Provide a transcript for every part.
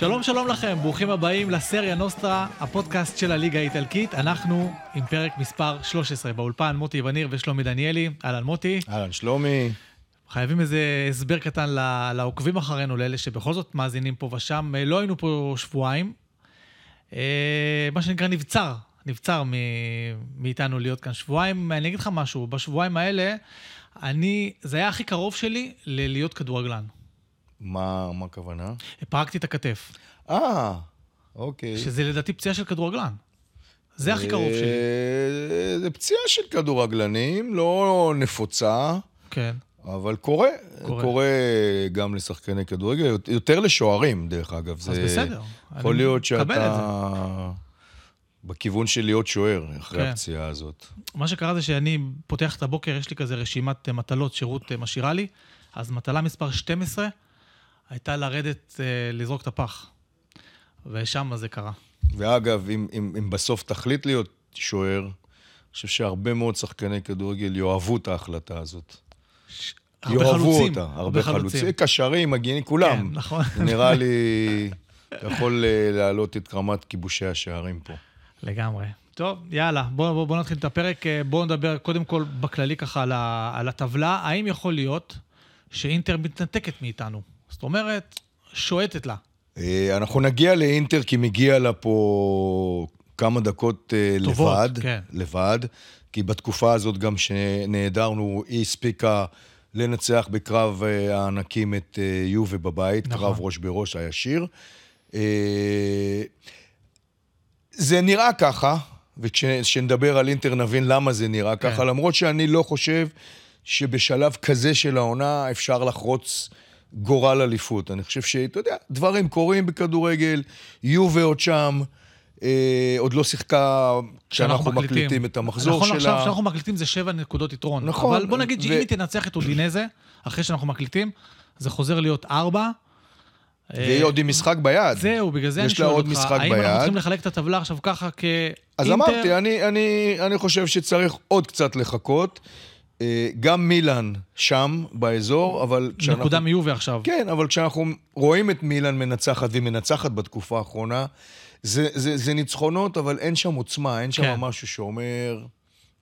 שלום שלום לכם, ברוכים הבאים לסריה נוסטרה, הפודקאסט של הליגה האיטלקית. אנחנו עם פרק מספר 13 באולפן, מוטי וניר ושלומי דניאלי. אהלן מוטי. אהלן שלומי. חייבים איזה הסבר קטן לעוקבים אחרינו, לאלה שבכל זאת מאזינים פה ושם. לא היינו פה שבועיים. אה, מה שנקרא נבצר, נבצר מאיתנו להיות כאן שבועיים. אני אגיד לך משהו, בשבועיים האלה, אני, זה היה הכי קרוב שלי ללהיות כדורגלן. מה, מה הכוונה? פרקתי את הכתף. אה, אוקיי. שזה לדעתי פציעה של כדורגלן. זה הכי קרוב שלי. אה, זה פציעה של כדורגלנים, לא נפוצה. כן. אבל קורה, קורה, קורה גם לשחקני כדורגל, יותר לשוערים, דרך אגב. אז זה בסדר. יכול להיות שאתה בכיוון של להיות שוער אחרי כן. הפציעה הזאת. מה שקרה זה שאני פותח את הבוקר, יש לי כזה רשימת מטלות שירות משאירה לי, אז מטלה מספר 12 הייתה לרדת, אה, לזרוק את הפח. ושם זה קרה. ואגב, אם, אם, אם בסוף תחליט להיות שוער, אני חושב שהרבה מאוד שחקני כדורגל יאהבו את ההחלטה הזאת. ש... הרבה חלוצים. אותה, הרבה חלוצים. קשרים, מגיעים, כולם. כן, נכון. נראה לי, יכול אה, להעלות את רמת כיבושי השערים פה. לגמרי. טוב, יאללה, בואו בוא, בוא נתחיל את הפרק. אה, בואו נדבר קודם כל בכללי ככה על, ה, על הטבלה. האם יכול להיות שאינטר מתנתקת מאיתנו? זאת אומרת, שועטת לה. אה, אנחנו נגיע לאינטר כי מגיע לה פה כמה דקות אה, טובות, לבד. כן. לבד. כי בתקופה הזאת גם שנעדרנו, היא הספיקה לנצח בקרב אה, הענקים את יובה בבית, נכון. קרב ראש בראש הישיר. זה נראה ככה, וכשנדבר על אינטר נבין למה זה נראה כן. ככה, למרות שאני לא חושב שבשלב כזה של העונה אפשר לחרוץ גורל אליפות. אני חושב שאתה יודע, דברים קורים בכדורגל, יובה עוד שם. אה, עוד לא שיחקה כשאנחנו מקליטים. מקליטים את המחזור נכון, שלה. נכון, עכשיו כשאנחנו מקליטים זה שבע נקודות יתרון. נכון. אבל בוא נגיד ו... שאם היא תנצח את אודינזה, אחרי שאנחנו מקליטים, זה חוזר להיות ארבע. והיא עוד עם משחק ביד. זהו, בגלל זה אני שואל אותך, האם אנחנו צריכים לחלק את הטבלה עכשיו ככה כאינטר? אז אמרתי, אני, אני, אני חושב שצריך עוד קצת לחכות. אה, גם מילאן שם, באזור, אבל כשאנחנו... נקודה מיובי עכשיו. כן, אבל כשאנחנו רואים את מילאן מנצחת, והיא מנצחת בתקופה האחרונה, זה, זה, זה ניצחונות, אבל אין שם עוצמה, אין שם כן. משהו שאומר,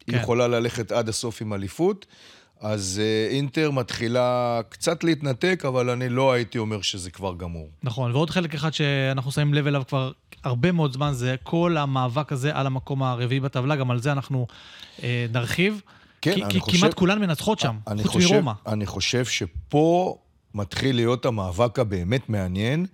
כן. היא יכולה ללכת עד הסוף עם אליפות. אז uh, אינטר מתחילה קצת להתנתק, אבל אני לא הייתי אומר שזה כבר גמור. נכון, ועוד חלק אחד שאנחנו שמים לב אליו כבר הרבה מאוד זמן, זה כל המאבק הזה על המקום הרביעי בטבלה, גם על זה אנחנו uh, נרחיב. כן, כי, כי חושב... כמעט כולן מנצחות שם, חוץ חושב, מרומא. אני חושב שפה מתחיל להיות המאבק הבאמת מעניין,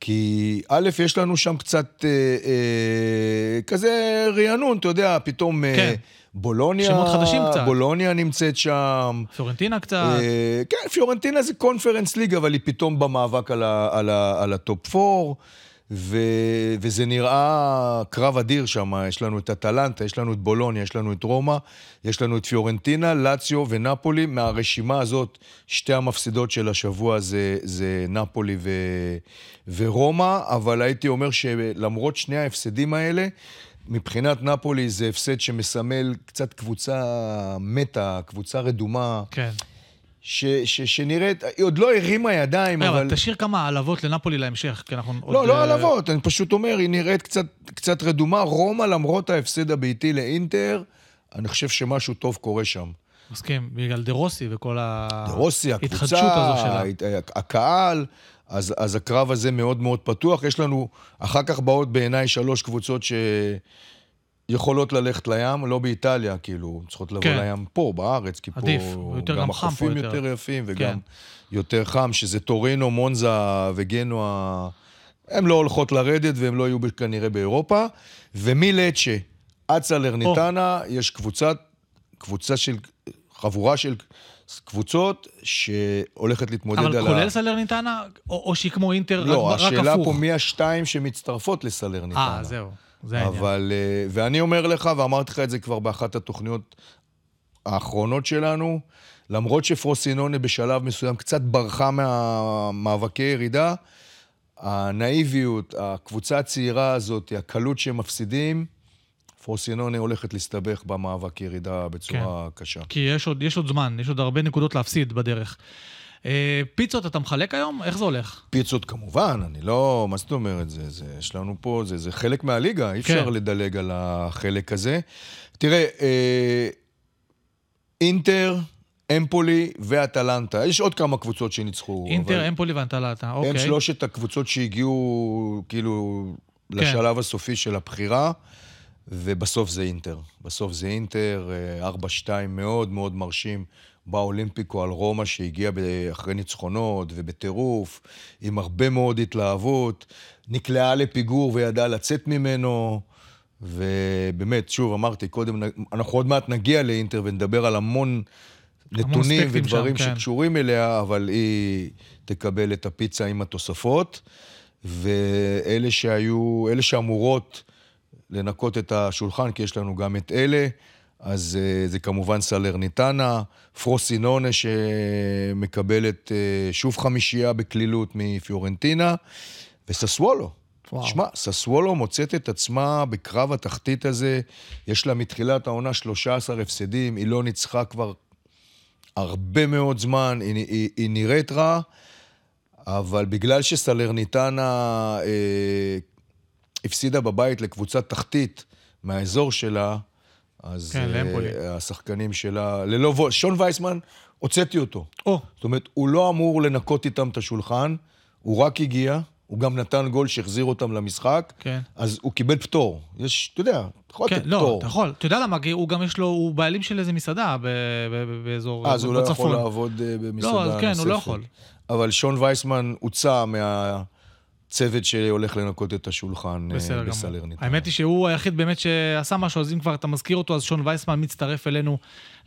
כי א', יש לנו שם קצת אה, אה, כזה רענון, אתה יודע, פתאום... אה, כן. בולוניה, שמות חדשים קצת. בולוניה נמצאת שם. פיורנטינה קצת. אה, כן, פיורנטינה זה Conference League, אבל היא פתאום במאבק על, ה, על, ה, על ה top 4. ו... וזה נראה קרב אדיר שם, יש לנו את אטלנטה, יש לנו את בולוניה, יש לנו את רומא, יש לנו את פיורנטינה, לאציו ונפולי. מהרשימה הזאת, שתי המפסידות של השבוע זה, זה נפולי ו... ורומא, אבל הייתי אומר שלמרות שני ההפסדים האלה, מבחינת נפולי זה הפסד שמסמל קצת קבוצה מתה, קבוצה רדומה. כן. ש, ש, שנראית, היא עוד לא הרימה ידיים, אבל... אבל תשאיר כמה העלבות לנפולי להמשך, כי אנחנו לא, עוד... לא, לא העלבות, אני פשוט אומר, היא נראית קצת, קצת רדומה. רומא, למרות ההפסד הביתי לאינטר, אני חושב שמשהו טוב קורה שם. מסכים, בגלל דה רוסי וכל ההתחדשות הזו שלה. הקהל, אז, אז הקרב הזה מאוד מאוד פתוח. יש לנו, אחר כך באות בעיניי שלוש קבוצות ש... יכולות ללכת לים, לא באיטליה, כאילו, צריכות לבוא כן. לים פה, בארץ, כי עדיף, פה יותר גם, גם החופים יותר. יותר יפים וגם כן. ותר חם, שזה טורינו, מונזה וגנוע, הן לא הולכות לרדת והן לא יהיו כנראה באירופה. ומלצ'ה עד סלרניטנה oh. יש קבוצת, קבוצה של, חבורה של קבוצות שהולכת להתמודד על ה... אבל כולל סלרניטנה, או, או שהיא כמו אינטר, לא, רק, רק הפוך? לא, השאלה פה מי השתיים שמצטרפות לסלרניטנה. אה, זהו. זה העניין. אבל, אה, ואני אומר לך, ואמרתי לך את זה כבר באחת התוכניות האחרונות שלנו, למרות שפרוסינונה בשלב מסוים קצת ברחה מהמאבקי ירידה, הנאיביות, הקבוצה הצעירה הזאת, הקלות שהם מפסידים, פרוסינונה הולכת להסתבך במאבק ירידה בצורה כן. קשה. כי יש עוד, יש עוד זמן, יש עוד הרבה נקודות להפסיד בדרך. אה, פיצות אתה מחלק היום? איך זה הולך? פיצות כמובן, אני לא... מה זאת אומרת? זה, זה, יש לנו פה, זה, זה חלק מהליגה, אי אפשר כן. לדלג על החלק הזה. תראה, אה, אינטר, אמפולי ואטלנטה. יש עוד כמה קבוצות שניצחו. אינטר, אבל אמפולי ואנטלטה, אוקיי. הם שלושת הקבוצות שהגיעו, כאילו, לשלב הסופי של הבחירה, ובסוף זה אינטר. בסוף זה אינטר, אה, 4-2 מאוד מאוד מרשים באולימפיקו על רומא, שהגיע אחרי ניצחונות ובטירוף, עם הרבה מאוד התלהבות, נקלעה לפיגור וידעה לצאת ממנו. ובאמת, שוב, אמרתי קודם, אנחנו עוד מעט נגיע לאינטר ונדבר על המון נתונים אספקטים ודברים שם, כן. שקשורים אליה, אבל היא תקבל את הפיצה עם התוספות. ואלה שהיו, אלה שאמורות לנקות את השולחן, כי יש לנו גם את אלה, אז uh, זה כמובן סלרניטנה, פרוסינונה שמקבלת uh, שוב חמישייה בקלילות מפיורנטינה, וססוולו. וואו. שמע, ססוולו מוצאת את עצמה בקרב התחתית הזה, יש לה מתחילת העונה 13 הפסדים, היא לא ניצחה כבר הרבה מאוד זמן, היא, היא, היא נראית רע, אבל בגלל שסלרניטנה אה, הפסידה בבית לקבוצת תחתית מהאזור שלה, אז כן, לאמפולי. אה, השחקנים שלה, ללא וול, שון וייסמן, הוצאתי אותו. או, זאת אומרת, הוא לא אמור לנקות איתם את השולחן, הוא רק הגיע, הוא גם נתן גול שהחזיר אותם למשחק, כן. אז הוא קיבל פטור. יש, אתה יודע, אתה יכול כן, לתת לא, פטור. אתה יכול. אתה יודע למה? הוא גם יש לו, הוא בעלים של איזה מסעדה ב- ב- באזור, אה, אז הוא לא יכול. לעבוד אה, במסעדה לא, נוספת. אז כן, הוא לא יכול. אבל שון וייסמן הוצא מהצוות שהולך לנקות את השולחן אה. בסלרניטנה. האמת היא שהוא היחיד באמת שעשה משהו, אז אם כבר אתה מזכיר אותו, אז שון וייסמן מצטרף אלינו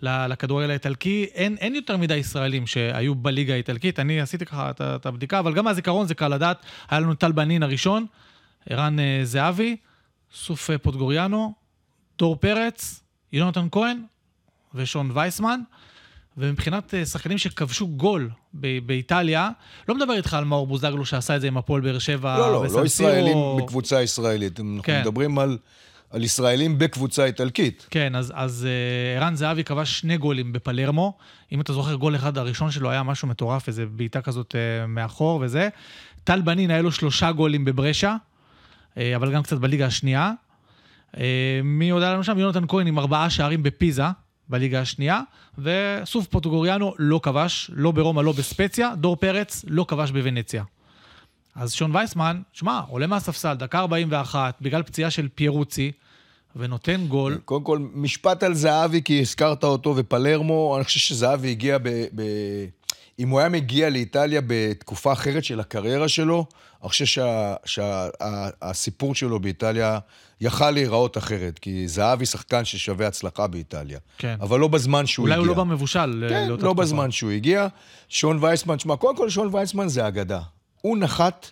לכדורגל האיטלקי. אין, אין יותר מדי ישראלים שהיו בליגה האיטלקית, אני עשיתי ככה את, את הבדיקה, אבל גם מהזיכרון זה קל לדעת. היה לנו טל בנין הראשון, ערן אה, זהבי, סוף אה, פוטגוריאנו, דור פרץ, יונתן כהן ושון וייסמן. ומבחינת אה, שחקנים שכבשו גול ב- באיטליה, לא מדבר איתך על מאור בוזגלו שעשה את זה עם הפועל באר שבע לא, לא, לא ישראלים סירו. בקבוצה ישראלית. אנחנו כן. מדברים על, על ישראלים בקבוצה איטלקית. כן, אז, אז אה, ערן זהבי כבש שני גולים בפלרמו. אם אתה זוכר, גול אחד הראשון שלו היה משהו מטורף, איזה בעיטה כזאת אה, מאחור וזה. טל בנין, היה לו שלושה גולים בברשה, אבל גם קצת בליגה השנייה. מי עוד היה לנו שם? יונתן כהן עם ארבעה שערים בפיזה, בליגה השנייה, וסוף פוטוגוריאנו לא כבש, לא ברומא, לא בספציה, דור פרץ לא כבש בוונציה. אז שון וייסמן, שמע, עולה מהספסל, דקה 41, בגלל פציעה של פיירוצי, ונותן גול. קודם כל, משפט על זהבי, כי הזכרת אותו, ופלרמו, אני חושב שזהבי הגיע ב... ב... אם הוא היה מגיע לאיטליה בתקופה אחרת של הקריירה שלו, אני חושב שהסיפור שלו באיטליה יכל להיראות אחרת, כי זהבי שחקן ששווה הצלחה באיטליה. כן. אבל לא בזמן שהוא אולי הגיע. הוא לא במבושל כן, לאותה לא תקופה. בזמן שהוא הגיע. שון וייסמן, שמע, קודם כל שון וייסמן זה אגדה. הוא נחת,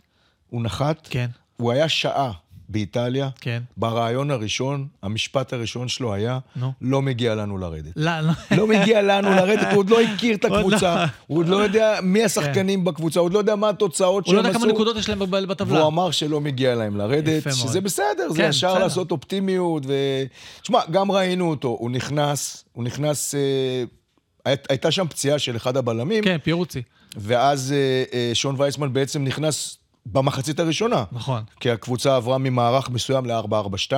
הוא נחת, כן, הוא היה שעה באיטליה. כן. ברעיון הראשון, המשפט הראשון שלו היה, נו. לא מגיע לנו לרדת. לא, לא. לא מגיע לנו לרדת, הוא עוד לא הכיר את לא. הקבוצה, הוא עוד לא יודע מי השחקנים בקבוצה, הוא עוד לא יודע מה התוצאות הוא לא שהם יודע כמה עשו. נקודות יש להם בטבלה. והוא אמר שלא מגיע להם לרדת. שזה בסדר, זה כן, ישר. לעשות אופטימיות. ו... תשמע, גם ראינו אותו, הוא נכנס, הוא נכנס, אה, הי- הייתה שם פציעה של אחד הבלמים, כן, פירוצי. ואז אה, אה, שון וייסמן בעצם נכנס במחצית הראשונה. נכון. כי הקבוצה עברה ממערך מסוים ל-4-4-2,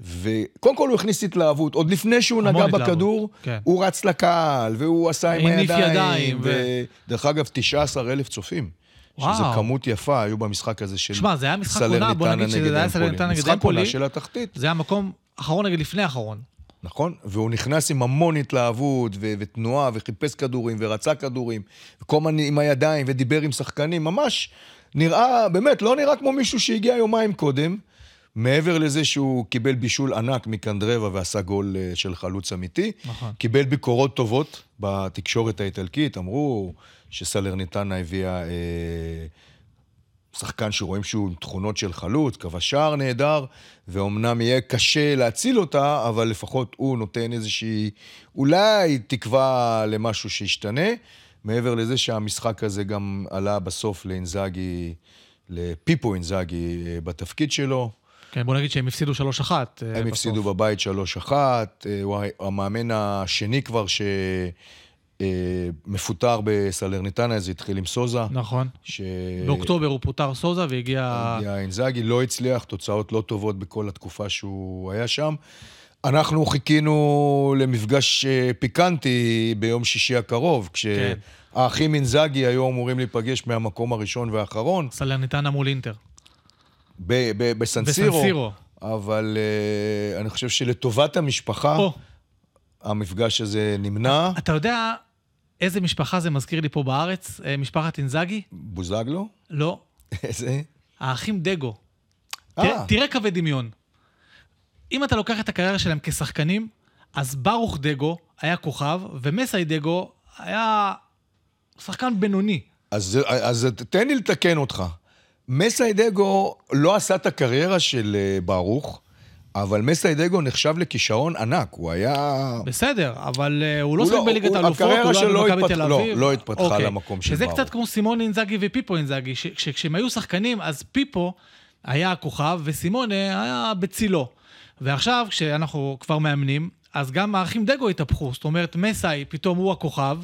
וקודם כל הוא הכניס התלהבות, עוד לפני שהוא נגע התלהבות, בכדור, כן. הוא רץ לקהל, והוא עשה עם הידיים. ידיים, ו- ודרך אגב, 19 אלף צופים. וואו. שזו כמות יפה, היו במשחק הזה של שמע, זה היה משחק עונה, בוא נגיד שזה היה אמפולי. סלרניטנה נגד משחק עונה אמפולי. של התחתית, זה היה מקום אחרון נגד לפני האחרון. נכון? והוא נכנס עם המון התלהבות ו- ותנועה, וחיפש כדורים, ורצה כדורים, וכל הזמן עם הידיים, ודיבר עם שחקנים, ממש נראה, באמת, לא נראה כמו מישהו שהגיע יומיים קודם. מעבר לזה שהוא קיבל בישול ענק מקנדרבה ועשה גול אה, של חלוץ אמיתי, נכון. קיבל ביקורות טובות בתקשורת האיטלקית, אמרו שסלרניטנה הביאה אה, שחקן שרואים שהוא עם תכונות של חלוץ, כבש שער נהדר, ואומנם יהיה קשה להציל אותה, אבל לפחות הוא נותן איזושהי, אולי תקווה למשהו שישתנה. מעבר לזה שהמשחק הזה גם עלה בסוף לאינזאגי, לפיפו אינזאגי אה, בתפקיד שלו. כן, בוא נגיד שהם הפסידו 3-1. אה, הם בסוף. הפסידו בבית 3-1, אה, הוא המאמן השני כבר ש... אה, מפוטר בסלרניטנה, זה התחיל עם סוזה. נכון. ש... באוקטובר הוא פוטר סוזה והגיע... הגיע אינזאגי, לא הצליח, תוצאות לא טובות בכל התקופה שהוא היה שם. אנחנו חיכינו למפגש אה, פיקנטי ביום שישי הקרוב, כשהאחים אינזאגי היו אמורים להיפגש מהמקום הראשון והאחרון, סלרניטנה מול אינטר. בסנסירו. אבל uh, אני חושב שלטובת המשפחה, או, המפגש הזה נמנע. אתה יודע איזה משפחה זה מזכיר לי פה בארץ? אה, משפחת אינזאגי? בוזגלו? לא. איזה? האחים דגו. אה. תראה קווי דמיון. אם אתה לוקח את הקריירה שלהם כשחקנים, אז ברוך דגו היה כוכב, ומסאי דגו היה שחקן בינוני. אז, אז תן לי לתקן אותך. מסיידגו לא עשה את הקריירה של אה, ברוך, אבל מסיידגו נחשב לכישרון ענק, הוא היה... בסדר, אבל uh, הוא לא שיחק לא- בליגת האלופות, הוא לא היה במכבי התפתח- תל לא, אביב. לא התפתחה אוקיי. למקום של שזה. קצת כמו סימון אינזאגי ופיפו אינזאגי, ש- ש- כשהם היו שחקנים, אז פיפו היה הכוכב, וסימונה היה בצילו. ועכשיו, כשאנחנו כבר מאמנים, אז גם האחים דגו התהפכו. זאת אומרת, מסאי פתאום הוא הכוכב,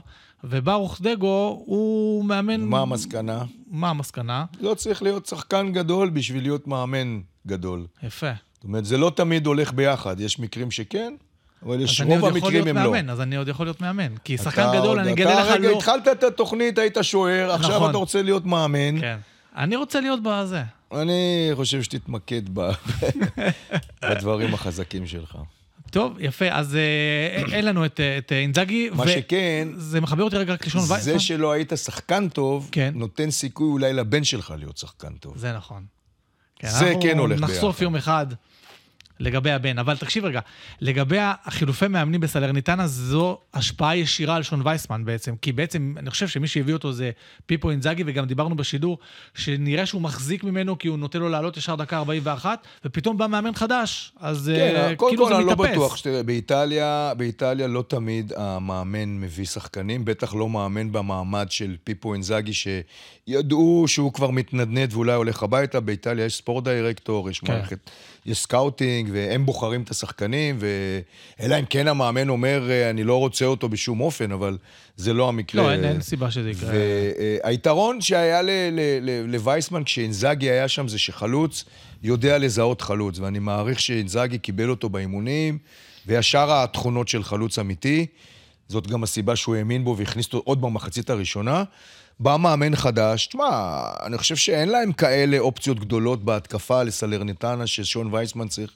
וברוך דגו הוא מאמן... מה המסקנה? מה המסקנה? לא צריך להיות שחקן גדול בשביל להיות מאמן גדול. יפה. זאת אומרת, זה לא תמיד הולך ביחד, יש מקרים שכן, אבל יש רוב המקרים הם לא. מאמן, אז אני עוד יכול להיות מאמן. כי שחקן גדול, אני אגלה לך אתה רגע לא... התחלת את התוכנית, היית שוער, עכשיו נכון. אתה רוצה להיות מאמן. כן. אני רוצה להיות בזה. אני חושב שתתמקד בדברים החזקים שלך. טוב, יפה, אז אה, אין לנו את, אה, את אה, אינזאגי. מה שכן, זה מחבר אותי רגע רק לשון וייסמן. זה שלא היית שחקן טוב, כן. נותן סיכוי אולי לבן שלך להיות שחקן טוב. זה נכון. כן, זה כן הולך אנחנו נחשוף ביחד. יום אחד לגבי הבן. אבל תקשיב רגע, לגבי החילופי מאמנים בסלרניטנה, זו השפעה ישירה על שון וייסמן בעצם. כי בעצם, אני חושב שמי שהביא אותו זה פיפו אינזאגי, וגם דיברנו בשידור, שנראה שהוא מחזיק ממנו כי הוא נותן לו לעלות ישר דקה 41, ופתאום בא מאמן חדש, אז כן, קודם כאילו כל זה אני לא מתאפס. בטוח שתראה, באיטליה, באיטליה לא תמיד המאמן מביא שחקנים, בטח לא מאמן במעמד של פיפו אינזאגי, שידעו שהוא כבר מתנדנד ואולי הולך הביתה, באיטליה יש sport director, יש כן. מערכת, יש scouting, והם בוחרים את השחקנים, ו... אלא אם כן המאמן אומר, "אה, אני לא רוצה אותו בשום אופן, אבל זה לא המקרה. לא, אין, אין סיבה שזה יקרה. והיתרון שהיה ל- ל- לווייסמן כשאינזאגי היה שם זה שחלוץ יודע לזהות חלוץ, ואני מעריך שאינזאגי קיבל אותו באימונים, וישר התכונות של חלוץ אמיתי. זאת גם הסיבה שהוא האמין בו והכניס אותו עוד במחצית הראשונה. בא מאמן חדש, תשמע, אני חושב שאין להם כאלה אופציות גדולות בהתקפה לסלרניטנה, ששון וייסמן צריך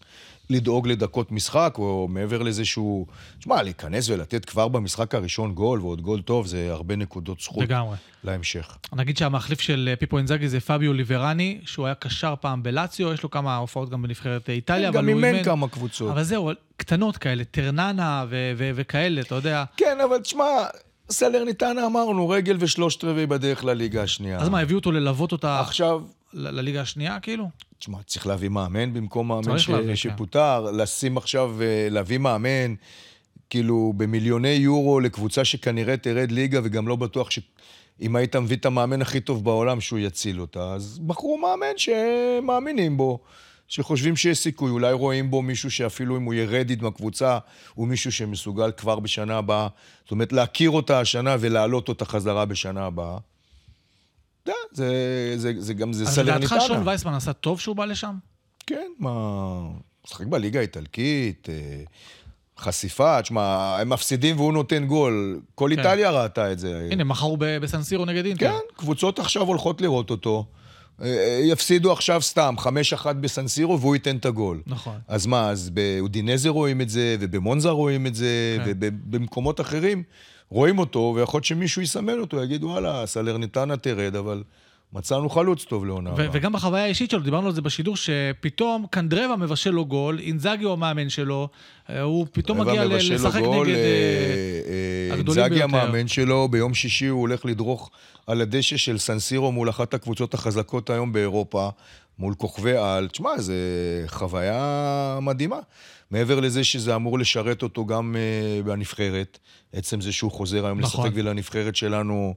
לדאוג לדקות משחק, או מעבר לזה שהוא... תשמע, להיכנס ולתת כבר במשחק הראשון גול, ועוד גול טוב, זה הרבה נקודות זכות לגמרי. להמשך. נגיד שהמחליף של אה, פיפו אינזאגי זה פביו ליברני, שהוא היה קשר פעם בלציו, יש לו כמה הופעות גם בנבחרת אה, איטליה, אבל גם הוא אימן כמה קבוצות. אבל זהו, קטנות כאלה, טרננה וכאלה, אתה יודע. כן, אבל תשמע, סלרניטנה אמרנו, רגל ושלושת רבעי בדרך לליגה השנייה. אז מה, הביאו אותו ללוות אותה עכשיו, לליגה השנייה, כאילו? תשמע, צריך להביא מאמן במקום מאמן ש... להביא, כן. שפוטר, לשים עכשיו, אה, להביא מאמן, כאילו, במיליוני יורו לקבוצה שכנראה תרד ליגה, וגם לא בטוח שאם היית מביא את המאמן הכי טוב בעולם, שהוא יציל אותה. אז בחרו מאמן שמאמינים בו. שחושבים שיש סיכוי, אולי רואים בו מישהו שאפילו אם הוא ירד מהקבוצה, הוא מישהו שמסוגל כבר בשנה הבאה, זאת אומרת, להכיר אותה השנה ולהעלות אותה חזרה בשנה הבאה. יודע, זה, זה, זה גם, זה אז לדעתך סלרניטנה. שון וייסמן עשה טוב שהוא בא לשם? כן, מה... משחק בליגה האיטלקית, אה, חשיפה, תשמע, הם מפסידים והוא נותן גול. כל כן. איטליה ראתה את זה. הנה, מחר הוא בסנסירו נגד אינטר. כן, קבוצות עכשיו הולכות לראות אותו. אה, אה, יפסידו עכשיו סתם, 5-1 בסנסירו והוא ייתן את הגול. נכון. אז מה, אז באודינזה רואים את זה, ובמונזה רואים את זה, כן. ובמקומות אחרים רואים אותו, ויכול להיות שמישהו יסמן אותו, יגיד, וואלה, סלרניטנה תרד, אבל מצאנו חלוץ טוב לעונה הבאה. וגם בחוויה האישית שלו, דיברנו על זה בשידור, שפתאום קנדרבה מבשל לו גול, אינזאגי הוא המאמן שלו, אה, הוא פתאום מגיע לשחק גול, נגד... אה, אה, אה, הגדולים אינזאגי ביותר. המאמן שלו, ביום שישי הוא הולך לדרוך על הדשא של סנסירו מול אחת הקבוצות החזקות היום באירופה, מול כוכבי על. תשמע, זו חוויה מדהימה. מעבר לזה שזה אמור לשרת אותו גם אה, בנבחרת, עצם זה שהוא חוזר היום נכון. לשחק ולנבחרת שלנו...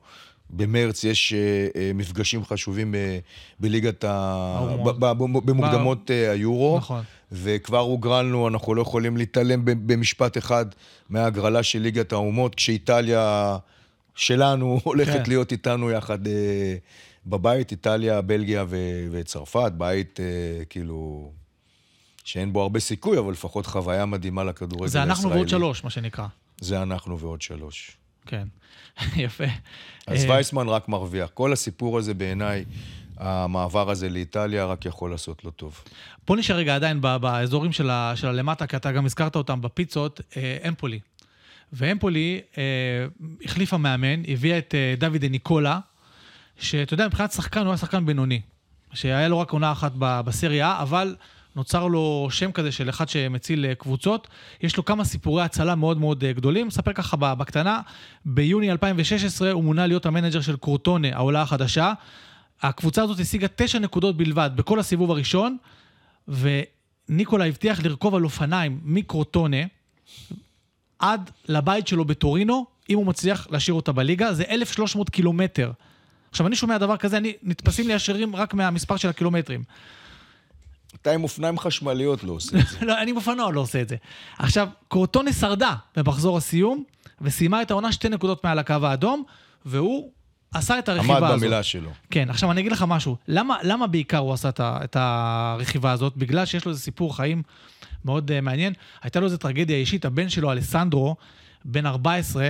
במרץ יש אה, אה, מפגשים חשובים ב- בליגת ה... במוקדמות אה, היורו. נכון. וכבר הוגרלנו, אנחנו לא יכולים להתעלם במשפט אחד מההגרלה של ליגת האומות, כשאיטליה שלנו הולכת כן. להיות איתנו יחד אה, בבית, איטליה, בלגיה וצרפת, בית אה, כאילו שאין בו הרבה סיכוי, אבל לפחות חוויה מדהימה לכדורגל זה הישראלי. אנחנו ועוד שלוש, מה שנקרא. זה אנחנו ועוד שלוש. כן, יפה. אז אה, וייסמן רק מרוויח. כל הסיפור הזה בעיניי, המעבר הזה לאיטליה רק יכול לעשות לו טוב. בוא נשאר רגע עדיין באזורים של, ה, של הלמטה, כי אתה גם הזכרת אותם בפיצות, אה, אמפולי. ואמפולי אה, החליפה מאמן, הביאה את אה, דוד ניקולה, שאתה יודע, מבחינת שחקן הוא היה שחקן בינוני. שהיה לו רק עונה אחת ב- בסריה, אבל נוצר לו שם כזה של אחד שמציל אה, קבוצות. יש לו כמה סיפורי הצלה מאוד מאוד אה, גדולים. אספר ככה בקטנה, ביוני 2016 הוא מונה להיות המנג'ר של קורטונה, העולה החדשה. הקבוצה הזאת השיגה תשע נקודות בלבד בכל הסיבוב הראשון, וניקולה הבטיח לרכוב על אופניים מקרוטונה עד לבית שלו בטורינו, אם הוא מצליח להשאיר אותה בליגה, זה 1,300 קילומטר. עכשיו, אני שומע דבר כזה, אני, נתפסים לי השירים רק מהמספר של הקילומטרים. אתה עם אופניים חשמליות לא עושה את זה. לא, אני בפנוע לא עושה את זה. עכשיו, קורטונה שרדה במחזור הסיום, וסיימה את העונה שתי נקודות מעל הקו האדום, והוא עשה את הרכיבה עמד הזאת. במילה שלו. כן, עכשיו אני אגיד לך משהו. למה, למה בעיקר הוא עשה את, ה- את הרכיבה הזאת? בגלל שיש לו איזה סיפור חיים מאוד uh, מעניין. הייתה לו איזו טרגדיה אישית, הבן שלו, אלסנדרו, בן 14,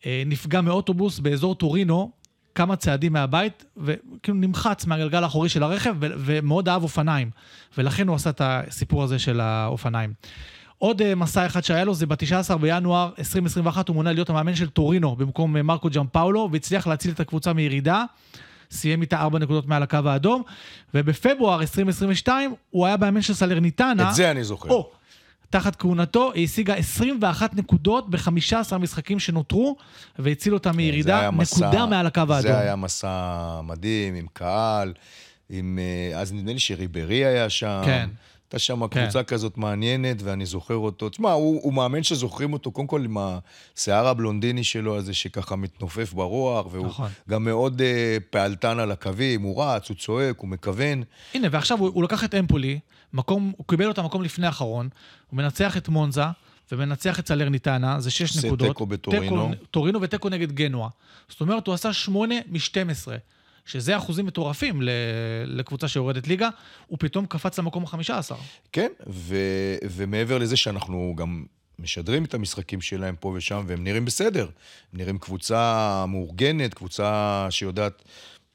uh, נפגע מאוטובוס באזור טורינו, כמה צעדים מהבית, וכאילו נמחץ מהגלגל האחורי של הרכב, ו- ומאוד אהב אופניים. ולכן הוא עשה את הסיפור הזה של האופניים. עוד uh, מסע אחד שהיה לו זה ב-19 בינואר 2021, הוא מונה להיות המאמן של טורינו במקום uh, מרקו ג'מפאולו, והצליח להציל את הקבוצה מירידה. סיים איתה ארבע נקודות מעל הקו האדום, ובפברואר 2022 הוא היה מאמן של סלרניטנה. את זה אני זוכר. או, תחת כהונתו היא השיגה 21 נקודות ב-15 משחקים שנותרו, והציל אותה מירידה מסע- נקודה מעל הקו האדום. זה היה מסע מדהים, עם קהל, עם... אה, אז נדמה לי שריברי היה שם. כן. הייתה שם כן. קבוצה כזאת מעניינת, ואני זוכר אותו. תשמע, הוא, הוא מאמן שזוכרים אותו קודם כל עם השיער הבלונדיני שלו הזה, שככה מתנופף ברוח, והוא נכון. גם מאוד אה, פעלתן על הקווים, הוא רץ, הוא צועק, הוא מכוון. הנה, ועכשיו הוא, הוא לקח את אמפולי, מקום, הוא קיבל אותה מקום לפני האחרון, הוא מנצח את מונזה, ומנצח את סלרניטנה, זה שש עושה נקודות. תיקו בטורינו. טורינו ותיקו נגד גנואה. זאת אומרת, הוא עשה שמונה מ-12, שזה אחוזים מטורפים לקבוצה שיורדת ליגה, הוא פתאום קפץ למקום ה-15. כן, ו, ומעבר לזה שאנחנו גם משדרים את המשחקים שלהם פה ושם, והם נראים בסדר. הם נראים קבוצה מאורגנת, קבוצה שיודעת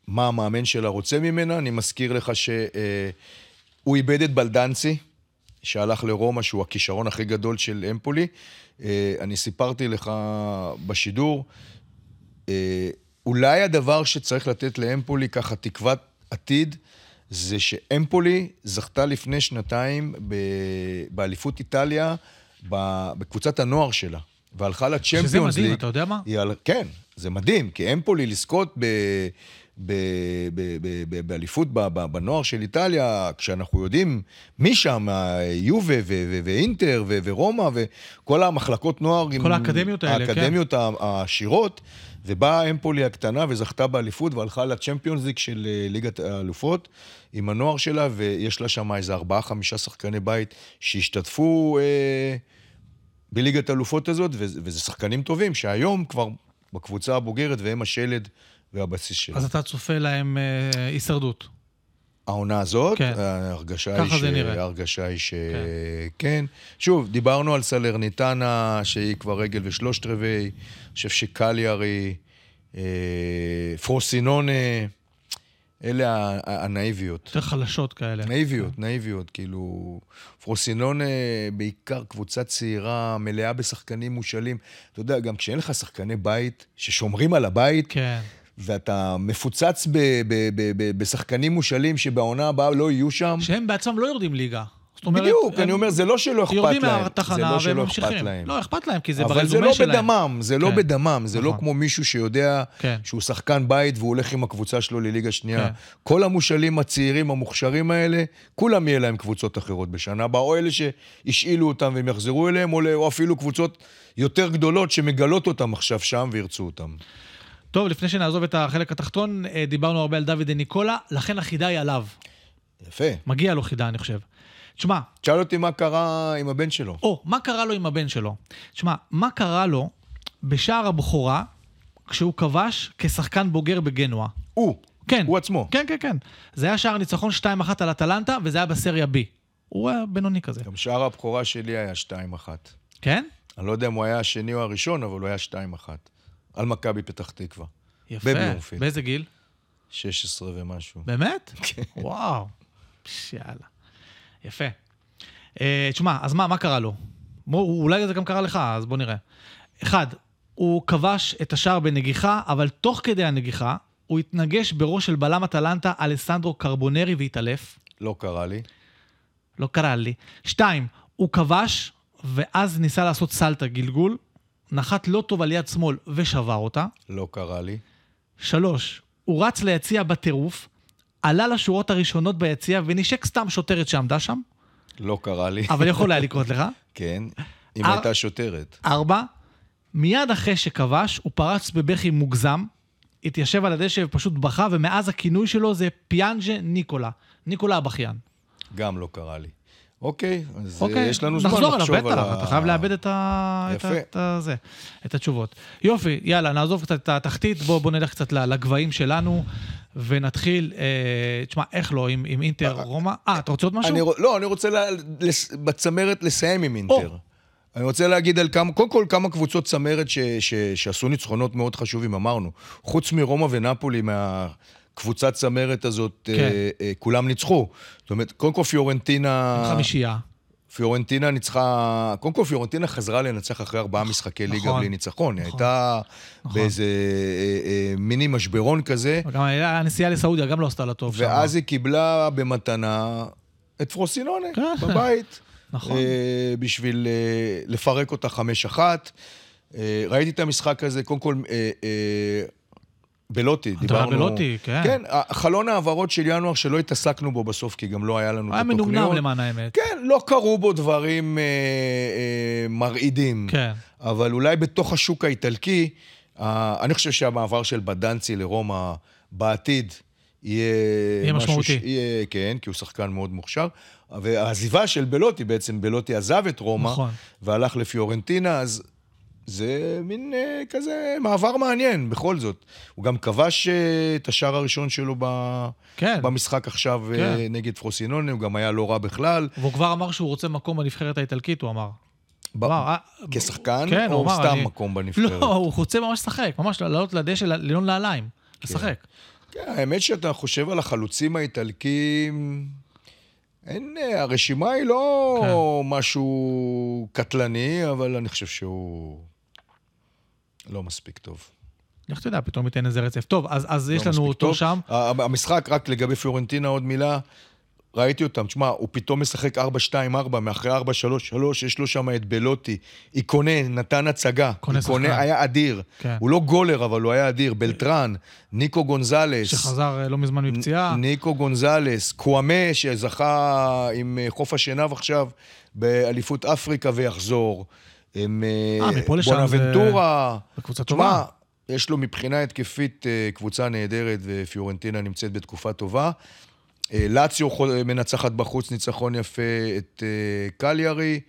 מה המאמן שלה רוצה ממנה. אני מזכיר לך שהוא איבד את בלדנצי, שהלך לרומא, שהוא הכישרון הכי גדול של אמפולי. אה, אני סיפרתי לך בשידור, אה, אולי הדבר שצריך לתת לאמפולי ככה תקוות עתיד, זה שאמפולי זכתה לפני שנתיים ב- באליפות איטליה, ב- בקבוצת הנוער שלה, והלכה שזה לצ'מפיונס מדהים, ליג. אתה יודע מה? על... כן, זה מדהים, כי אמפולי לזכות ב... ב... ב... ב... ב... באליפות ב... ב... בנוער של איטליה, כשאנחנו יודעים מי שם, יובה ו... ו... ואינטר ו... ורומא וכל המחלקות נוער. עם- כל האקדמיות האלה, כן. האקדמיות ה- העשירות, ובאה אמפולי הקטנה וזכתה באליפות והלכה לצ'מפיונס ליג של אה, ליגת האלופות עם הנוער שלה, ויש לה שם איזה ארבעה-חמישה שחקני בית שהשתתפו אה, בליגת האלופות הזאת, וזה שחקנים טובים שהיום כבר בקבוצה הבוגרת והם השלד והבסיס שלה. אז אתה צופה להם אה, הישרדות. העונה הזאת, כן. ההרגשה היא ש... ההרגשה היא ש... כן. שוב, דיברנו על סלרניטנה, שהיא כבר רגל ושלושת רבעי, חושב שקליארי, אה, פרוסינונה, אלה הנאיביות. יותר חלשות כאלה. נאיביות, נאיביות, כאילו... פרוסינונה בעיקר קבוצה צעירה, מלאה בשחקנים מושאלים. אתה יודע, גם כשאין לך שחקני בית ששומרים על הבית, כן. ואתה מפוצץ ב- ב- ב- ב- בשחקנים מושאלים שבעונה הבאה לא יהיו שם. שהם בעצמם לא יורדים ליגה. זאת אומרת, בדיוק, הם אני אומר, זה לא שלא אכפת יורדים להם. זה מהתחנה לא והם ממשיכים. להם. לא, אכפת להם, כי זה אבל זה ברזומה לא שלהם. בדמם, זה לא כן. בדמם, זה לא נכון. כמו מישהו שיודע כן. שהוא שחקן בית והוא הולך עם הקבוצה שלו לליגה שנייה. כן. כל המושאלים הצעירים, המוכשרים האלה, כולם יהיה להם קבוצות אחרות בשנה הבאה, או אלה שהשאילו אותם והם יחזרו אליהם, או אפילו קבוצות יותר גדולות שמגלות אותם עכשיו שם וירצו אותם. טוב, לפני שנעזוב את החלק התחתון, אה, דיברנו הרבה על דוד ניקולה, לכן החידה היא עליו. יפה. מגיע לו חידה, אני חושב. תשמע, תשאל אותי מה קרה עם הבן שלו. או, מה קרה לו עם הבן שלו? תשמע, מה קרה לו בשער הבכורה, כשהוא כבש כשחקן בוגר בגנואה. הוא, כן. הוא עצמו. כן, כן, כן. זה היה שער ניצחון 2-1 על אטלנטה, וזה היה בסריה B. הוא היה בינוני כזה. גם שער הבכורה שלי היה 2-1. כן? אני לא יודע אם הוא היה השני או הראשון, אבל הוא היה 2-1. על מכבי פתח תקווה. יפה. בבלומפילד. באיזה גיל? 16 ומשהו. באמת? כן. וואו. יאללה. יפה. אה, תשמע, אז מה, מה קרה לו? בוא, אולי זה גם קרה לך, אז בוא נראה. אחד, הוא כבש את השער בנגיחה, אבל תוך כדי הנגיחה, הוא התנגש בראש של בלם אטלנטה, אלסנדרו קרבונרי, והתעלף. לא קרה לי. לא קרה לי. שתיים, הוא כבש, ואז ניסה לעשות סלטה גלגול, נחת לא טוב על יד שמאל ושבר אותה. לא קרה לי. שלוש, הוא רץ ליציע בטירוף, עלה לשורות הראשונות ביציע ונשק סתם שוטרת שעמדה שם, לא קרה לי. אבל יכול היה לקרות לך. כן, אם אה. הייתה שוטרת. ארבע, מיד אחרי שכבש, הוא פרץ בבכי מוגזם, התיישב על הדשא ופשוט בכה, ומאז הכינוי שלו זה פיאנג'ה ניקולה. ניקולה הבכיין. גם לא קרה לי. אוקיי, אז אוקיי, אה, יש לנו זמן נחזור לחשוב על בטח, אתה חייב לאבד את, ה... את, ה... את, ה... זה, את התשובות. יופי, יאללה, נעזוב קצת את התחתית, בוא, בוא נלך קצת לגבהים שלנו, ונתחיל, אה, תשמע, איך לא, עם, עם אינטר רומא. אה, אתה רוצה עוד משהו? אני, לא, אני רוצה לה, לס, בצמרת לסיים עם אינטר. או. אני רוצה להגיד על כמה, קודם כל כמה קבוצות צמרת ש, ש, שעשו ניצחונות מאוד חשובים, אמרנו. חוץ מרומא ונפולי, מהקבוצת צמרת הזאת, כן. אה, אה, כולם ניצחו. זאת אומרת, קודם כל פיורנטינה... חמישייה. פיורנטינה ניצחה, קודם כל פיורנטינה חזרה לנצח אחרי ארבעה משחקי ליגה נכון, בלי ניצחון. היא נכון, הייתה נכון. באיזה אה, אה, מיני משברון כזה, גם הנסיעה לסעודיה גם לא עשתה לה טוב. שם. ואז היא קיבלה במתנה את פרוסינונה כן. בבית. נכון. אה, בשביל אה, לפרק אותה חמש אחת. אה, ראיתי את המשחק הזה, קודם כל, בלוטי, אתה דיברנו... בלוטי, כן. כן, חלון העברות של ינואר שלא התעסקנו בו בסוף, כי גם לא היה לנו את היה התוכניות. מנומנם למען האמת. כן, לא קרו בו דברים אה, אה, מרעידים. כן. אבל אולי בתוך השוק האיטלקי, אה, אני חושב שהמעבר של בדנצי לרומא בעתיד יהיה... יהיה משמעותי. ש... יהיה, כן, כי הוא שחקן מאוד מוכשר. והעזיבה של בלוטי, בעצם בלוטי עזב את רומא, נכון. והלך לפיורנטינה, אז זה מין אה, כזה מעבר מעניין, בכל זאת. הוא גם כבש אה, את השער הראשון שלו ב... כן. במשחק עכשיו כן. אה, נגד פרוסינונה, הוא גם היה לא רע בכלל. והוא כבר אמר שהוא רוצה מקום בנבחרת האיטלקית, הוא אמר. ב- אמר, אה, כשחקן, כן, או אמר, סתם אני- מקום בנבחרת? לא, הוא רוצה ממש לשחק, ממש לעלות לדשא, ללון נעליים, לשחק. כן, האמת שאתה חושב על החלוצים האיטלקים, אין, אה, הרשימה היא לא כן. משהו קטלני, אבל אני חושב שהוא לא מספיק טוב. לך תדע, פתאום ייתן איזה רצף. טוב, אז, אז יש לא לנו מספיק אותו טוב. שם. המשחק, רק לגבי פיורנטינה, עוד מילה. ראיתי אותם, תשמע, הוא פתאום משחק 4-2-4, מאחרי 4-3-3, יש לו שם את בלוטי. איקונה נתן הצגה. איקונה היה אדיר. כן. הוא לא גולר, אבל הוא היה אדיר. בלטרן, ניקו גונזלס. שחזר אה, לא מזמן מפציעה. ניקו גונזלס, קוואמה, שזכה עם אה, חוף השנהב עכשיו באליפות אפריקה ויחזור. עם אה, אה, מפה לשם זה- בונאבנטורה. זו קבוצה טובה. יש לו מבחינה התקפית אה, קבוצה נהדרת, ופיורנטינה נמצאת בתקופה טובה. אה, לאציו מנצחת בחוץ ניצחון יפה את קליארי,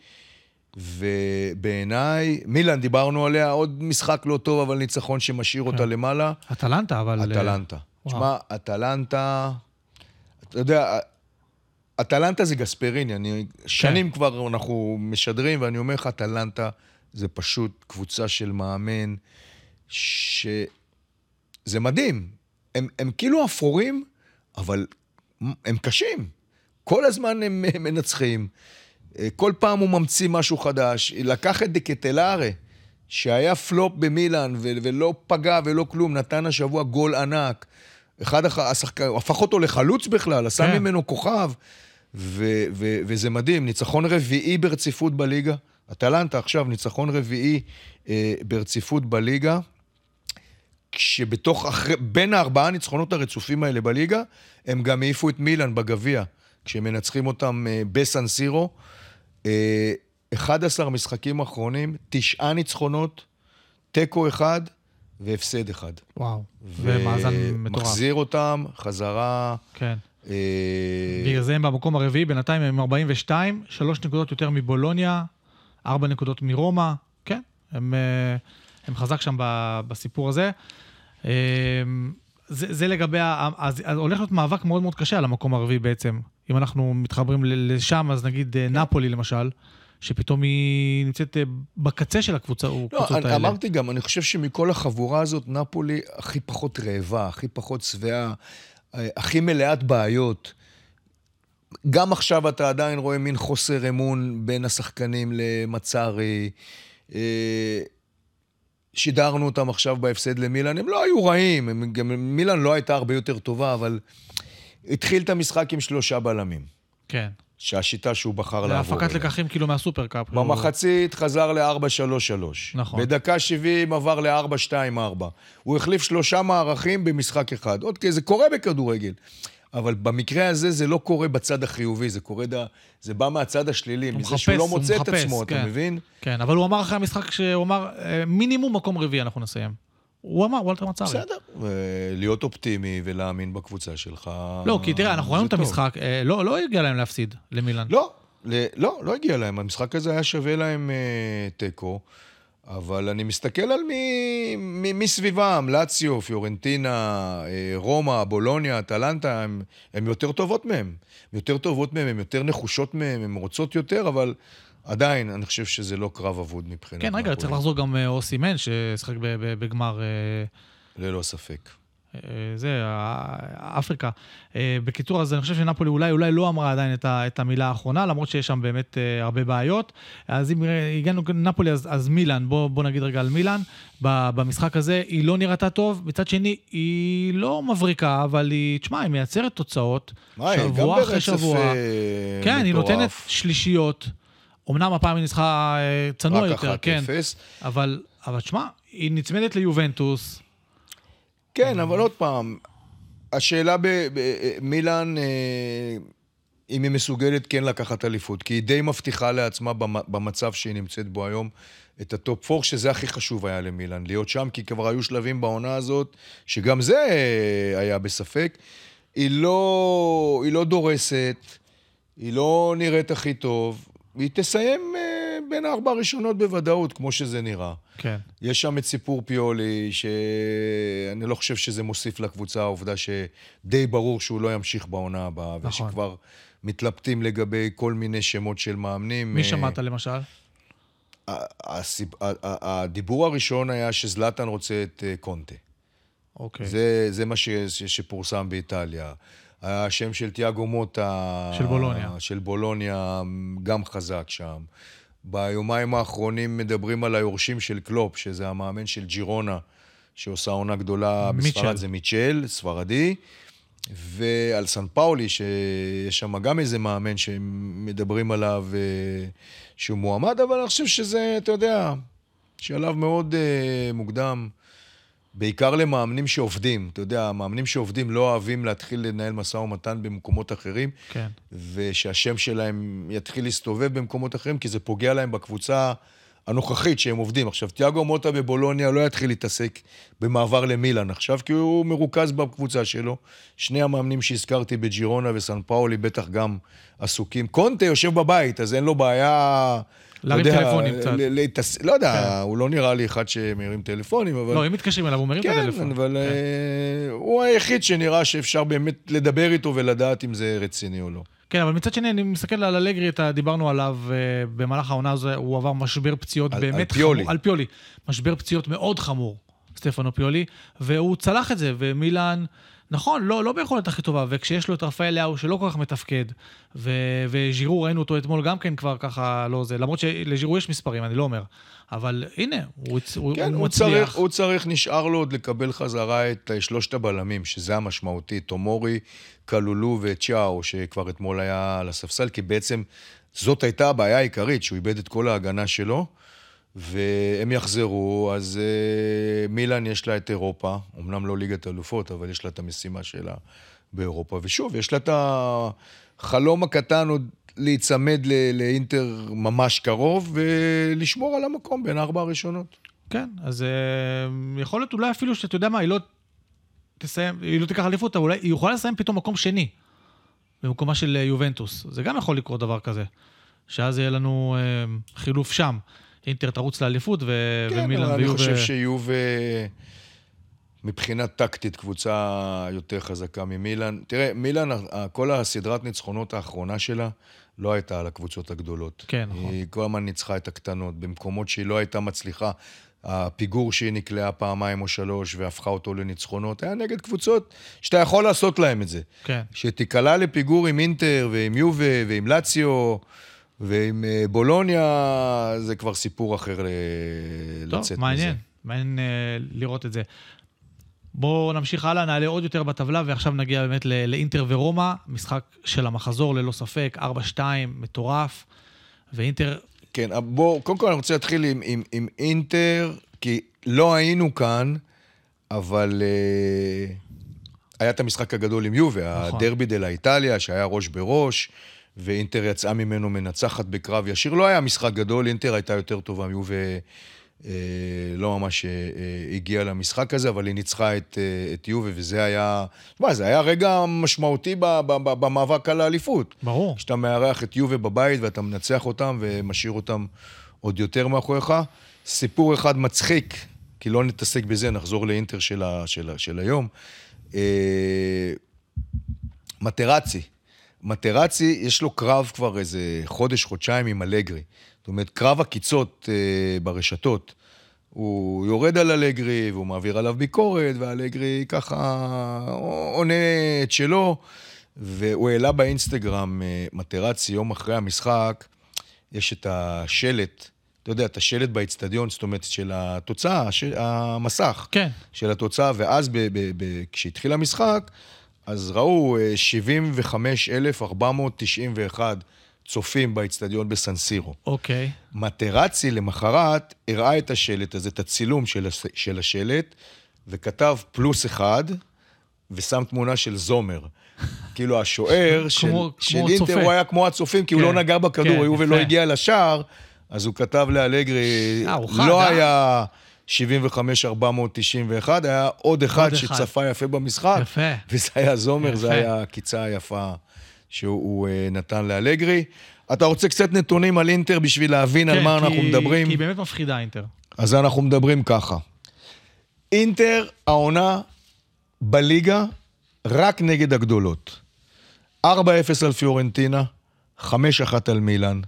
ובעיניי, מילאן, דיברנו עליה, עוד משחק לא טוב, אבל ניצחון שמשאיר אותה למעלה. אטלנטה, אבל... אטלנטה. תשמע, אטלנטה, אתה יודע, אטלנטה זה גספריני, אני, שנים כבר אנחנו משדרים, ואני אומר לך, אטלנטה זה פשוט קבוצה של מאמן, שזה מדהים. הם, הם כאילו אפורים, אבל הם קשים. כל הזמן הם מנצחים. כל פעם הוא ממציא משהו חדש. לקח את דקטלארה, שהיה פלופ במילאן ו- ולא פגע ולא כלום, נתן השבוע גול ענק. אחד השחקנים, הפך אותו לחלוץ בכלל, עשה כן. ממנו כוכב, ו- ו- וזה מדהים. ניצחון רביעי ברציפות בליגה. אטלנטה עכשיו, ניצחון רביעי אה, ברציפות בליגה. כשבתוך, אחרי, בין הארבעה הניצחונות הרצופים האלה בליגה, הם גם העיפו את מילאן בגביע, כשהם מנצחים אותם אה, בסן סירו. אה, 11 משחקים אחרונים, תשעה ניצחונות, תיקו אחד והפסד אחד. וואו. ומאזן מטורף. ומחזיר אותם חזרה... כן. בגלל זה הם במקום הרביעי, בינתיים הם 42, שלוש נקודות יותר מבולוניה, ארבע נקודות מרומא. כן, הם, אה, הם חזק שם בסיפור הזה. אה, זה, זה לגבי, אז, אז הולך להיות מאבק מאוד מאוד קשה על המקום הרביעי בעצם. אם אנחנו מתחברים לשם, אז נגיד אה, נפולי למשל, שפתאום היא נמצאת בקצה של הקבוצה, לא, הקבוצות אני, האלה. אמרתי גם, אני חושב שמכל החבורה הזאת, נפולי הכי פחות רעבה, הכי פחות שבעה, הכי מלאת בעיות. גם עכשיו אתה עדיין רואה מין חוסר אמון בין השחקנים למצרי. אה, שידרנו אותם עכשיו בהפסד למילאן, הם לא היו רעים, הם, גם מילאן לא הייתה הרבה יותר טובה, אבל התחיל את המשחק עם שלושה בלמים, כן. שהשיטה שהוא בחר לעבור הפקת אליה. לקחים כאילו מהסופרקאפ. הוא- במחצית חזר ל-4-3-3. נכון. בדקה 70 עבר ל-4-2-4. הוא החליף שלושה מערכים במשחק אחד. עוד כי זה קורה בכדורגל. אבל במקרה הזה זה לא קורה בצד החיובי, זה קורה, דה, זה בא מהצד השלילי, הוא מזה שהוא מחפש, לא הוא מוצא את מחפש, עצמו, אתה כן. מבין? כן, אבל הוא אמר אחרי המשחק שהוא אמר, אה, מינימום מקום רביעי אנחנו נסיים. הוא אמר, וולטר מצרי. בסדר. להיות אופטימי ולהאמין בקבוצה שלך. לא, כי תראה, אנחנו ראינו את. המשחק, אה, לא לא הגיע להם להפסיד למילאן. לא, לא, לא הגיע להם. המשחק הזה היה שווה להם אה, תיקו, אבל אני מסתכל על מי, מי, מי סביבם, לאציו, פיורנטינה, אה, רומא, בולוניה, אטלנטה, הם, הם יותר טובות מהם. הם יותר טובות מהם, הן יותר נחושות מהם, הן רוצות יותר, אבל עדיין, אני חושב שזה לא קרב אבוד מבחינת... כן, רגע. צריך לחזור גם אה, אוסי מן, ששיחק בגמר... אה, ללא ספק. אה, זה, אפריקה. בקיצור, אז אני חושב שנפולי אולי, אולי לא אמרה עדיין את, ה, את המילה האחרונה, למרות שיש שם באמת הרבה בעיות. אז אם הגענו לנפולי, אז, אז מילאן, בוא, בוא נגיד רגע על מילאן. במשחק הזה היא לא נראתה טוב, מצד שני, היא לא מבריקה, אבל היא, תשמע, היא מייצרת תוצאות. מה, היא גם שבוע אחרי שבוע. אה, כן, היא מטורף. נותנת שלישיות. אמנם הפעם היא ניצחה אה, צנוע יותר, כן. 1-0. אבל, אבל תשמע, היא נצמדת ליובנטוס. כן, אבל עוד פעם, השאלה במילאן, אה, אם היא מסוגלת כן לקחת אליפות, כי היא די מבטיחה לעצמה במ- במצב שהיא נמצאת בו היום את ה top 4, שזה הכי חשוב היה למילאן, להיות שם, כי כבר היו שלבים בעונה הזאת, שגם זה אה, היה בספק. היא לא, היא לא דורסת, היא לא נראית הכי טוב, היא תסיים אה, בין הארבע הראשונות בוודאות, כמו שזה נראה. כן. יש שם את סיפור פיולי, שאני לא חושב שזה מוסיף לקבוצה, העובדה שדי ברור שהוא לא ימשיך בעונה הבאה, נכון. ושכבר מתלבטים לגבי כל מיני שמות של מאמנים. מי אה, שמעת למשל? הסיב- הדיבור הראשון היה שזלאטן רוצה את אה, קונטה. אוקיי. זה, זה מה ש, שפורסם באיטליה. השם של תיאגו מוטה... של בולוניה. של בולוניה גם חזק שם. ביומיים האחרונים מדברים על היורשים של קלופ, שזה המאמן של ג'ירונה, שעושה עונה גדולה מיטשל. בספרד, זה מיטשל, ספרדי. ועל סן פאולי, שיש שם גם איזה מאמן שמדברים עליו אה, שהוא מועמד, אבל אני חושב שזה, אתה יודע, שלב מאוד אה, מוקדם. בעיקר למאמנים שעובדים. אתה יודע, המאמנים שעובדים לא אוהבים להתחיל לנהל משא ומתן במקומות אחרים, כן. ושהשם שלהם יתחיל להסתובב במקומות אחרים, כי זה פוגע להם בקבוצה הנוכחית שהם עובדים. עכשיו, תיאגו מוטה בבולוניה לא יתחיל להתעסק במעבר למילאן עכשיו, כי הוא מרוכז בקבוצה שלו. שני המאמנים שהזכרתי בג'ירונה וסן פאולי בטח גם עסוקים. קונטה יושב בבית, אז אין לו בעיה... להרים יודע, טלפונים קצת. לא יודע, כן. הוא לא נראה לי אחד שמרים טלפונים, אבל... לא, אם מתקשרים אליו, הוא מרים את כן, הטלפון. אבל כן. אה, הוא היחיד שנראה שאפשר באמת לדבר איתו ולדעת אם זה רציני או לא. כן, אבל מצד שני, אני מסתכל על אלגרי, דיברנו עליו אה, במהלך העונה הזו, הוא עבר משבר פציעות על- באמת על פיולי. חמור. על פיולי. משבר פציעות מאוד חמור, סטפנו פיולי, והוא צלח את זה, ומילאן, נכון, לא, לא ביכולת הכי טובה, וכשיש לו את רפאל לאהו שלא כל כך מתפקד, ו- וז'ירו, ראינו אותו אתמול גם כן כבר ככה, לא זה, למרות שלז'ירו יש מספרים, אני לא אומר, אבל הנה, הוא, הוא, כן, הוא הוא מצליח. צריך, הוא צריך, נשאר לו עוד לקבל חזרה את אה, שלושת הבלמים, שזה המשמעותי, תומורי, קלולו וצ'או, שכבר אתמול היה על הספסל, כי בעצם זאת הייתה הבעיה העיקרית, שהוא איבד את כל ההגנה שלו, והם יחזרו, אז אה, מילאן יש לה את אירופה, אמנם לא ליגת אלופות, אבל יש לה את המשימה שלה באירופה, ושוב, יש לה את החלום הקטן עוד להיצמד לאינטר ממש קרוב, ולשמור על המקום בין הארבע הראשונות. כן, אז אה, יכול להיות אולי אפילו שאתה יודע מה, היא לא תסיים, היא לא תיקח אליפות, אבל אולי היא יכולה לסיים פתאום מקום שני, במקומה של אה, יובנטוס. זה גם יכול לקרות דבר כזה, שאז יהיה לנו אה, חילוף שם. אינטר תרוץ לאליפות, ו- כן, ומילאן אבל אני ויובה... חושב שיובה, מבחינה טקטית, קבוצה יותר חזקה ממילאן. תראה, מילאן, כל הסדרת ניצחונות האחרונה שלה לא הייתה על הקבוצות הגדולות. כן, נכון. היא כל הזמן ניצחה את הקטנות, במקומות שהיא לא הייתה מצליחה. הפיגור שהיא נקלעה פעמיים או שלוש והפכה אותו לניצחונות, היה נגד קבוצות שאתה יכול לעשות להם את זה. כן. שתיקלע לפיגור עם אינטר ועם יובה ועם לאציו ועם אה, בולוניה, זה כבר סיפור אחר ל- טוב, לצאת מעניין, מזה. מעניין אה, לראות את זה. בואו נמשיך הלאה, נעלה עוד יותר בטבלה, ועכשיו נגיע באמת לאינטר ורומא, משחק של המחזור ללא ספק, 4-2, מטורף, ואינטר, כן, בואו, קודם כל אני רוצה להתחיל עם, עם, עם אינטר, כי לא היינו כאן, אבל אה, היה את המשחק הגדול עם יובה, נכון. הדרבי דה לה איטליה, שהיה ראש בראש, ואינטר יצאה ממנו מנצחת בקרב ישיר. לא היה משחק גדול, אינטר הייתה יותר טובה, יובה אה, לא ממש אה, אה, הגיעה למשחק הזה, אבל היא ניצחה את, אה, את יובה, וזה היה, תשמע, זה היה רגע משמעותי ב- ב- ב- במאבק על האליפות. ברור, כשאתה מארח את יובה בבית ואתה מנצח אותם ומשאיר אותם עוד יותר מאחוריך. סיפור אחד מצחיק, כי לא נתעסק בזה, נחזור לאינטר של, ה, של, ה, של היום. אה, מטרצי. מטרצי, יש לו קרב כבר איזה חודש, חודשיים עם אלגרי. זאת אומרת, קרב עקיצות אה, ברשתות. הוא יורד על אלגרי והוא מעביר עליו ביקורת, ואלגרי ככה עונה את שלו. והוא העלה באינסטגרם אה, מטרצי יום אחרי המשחק, יש את השלט, אתה יודע, את השלט באיצטדיון, זאת אומרת, של התוצאה, הש... המסך כן, של התוצאה, ואז ב- ב- ב- כשהתחיל המשחק, אז ראו אה, 75,491 צופים באיצטדיון בסנסירו. אוקיי, מטרצי למחרת הראה את השלט הזה, את הצילום של, הש... של השלט, וכתב פלוס אחד, ושם תמונה של זומר. כאילו השוער של, כמו- של כמו אינטר, צופה. הוא היה כמו הצופים, כי הוא כן, לא נגע בכדור, כן, הוא ולא. הגיע לשער, אז הוא כתב לאלגרי, אה, הוא לא אה? היה 75-491, היה עוד אחד עוד אחד. שצפה יפה במשחק, יפה. וזה היה זומר, זה יפה. היה הקיצה היפה שהוא הוא, אה, נתן לאלגרי. אתה רוצה קצת נתונים על אינטר בשביל להבין על כן, מה כי- אנחנו מדברים? כי היא באמת מפחידה אינטר. אז אנחנו מדברים ככה. אינטר, העונה בליגה, רק נגד הגדולות. 4-0 על פיורנטינה, 5-1 על מילאן,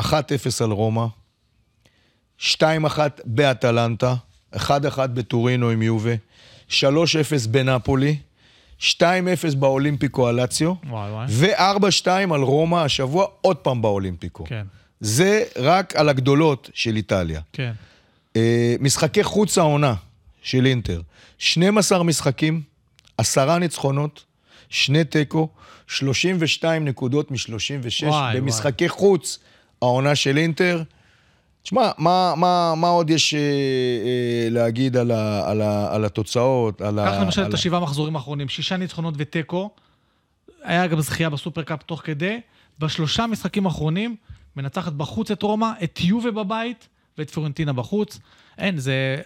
1-0 על רומא, 2-1 באטלנטה, 1-1 בטורינו עם יובה, 3-0 בנפולי, 2-0 באולימפיקו אלציו, וואי וואי. ו-4-2 על רומא השבוע, עוד פעם באולימפיקו. כן, זה רק על הגדולות של איטליה. כן. אה, משחקי חוץ העונה של אינטר, 12 משחקים, 10 ניצחונות, שני תיקו, 32 נקודות מ-36 וואי, במשחקי חוץ העונה של אינטר. תשמע, מה, מה, מה עוד יש אה, אה, להגיד על, ה, על, ה, על התוצאות? על ה, קח למשל על את השבעה מחזורים האחרונים, שישה ניצחונות ותיקו. היה גם זכייה בסופרקאפ תוך כדי. בשלושה משחקים האחרונים, מנצחת בחוץ את רומא, את יובה בבית ואת פורנטינה בחוץ. אין, זה...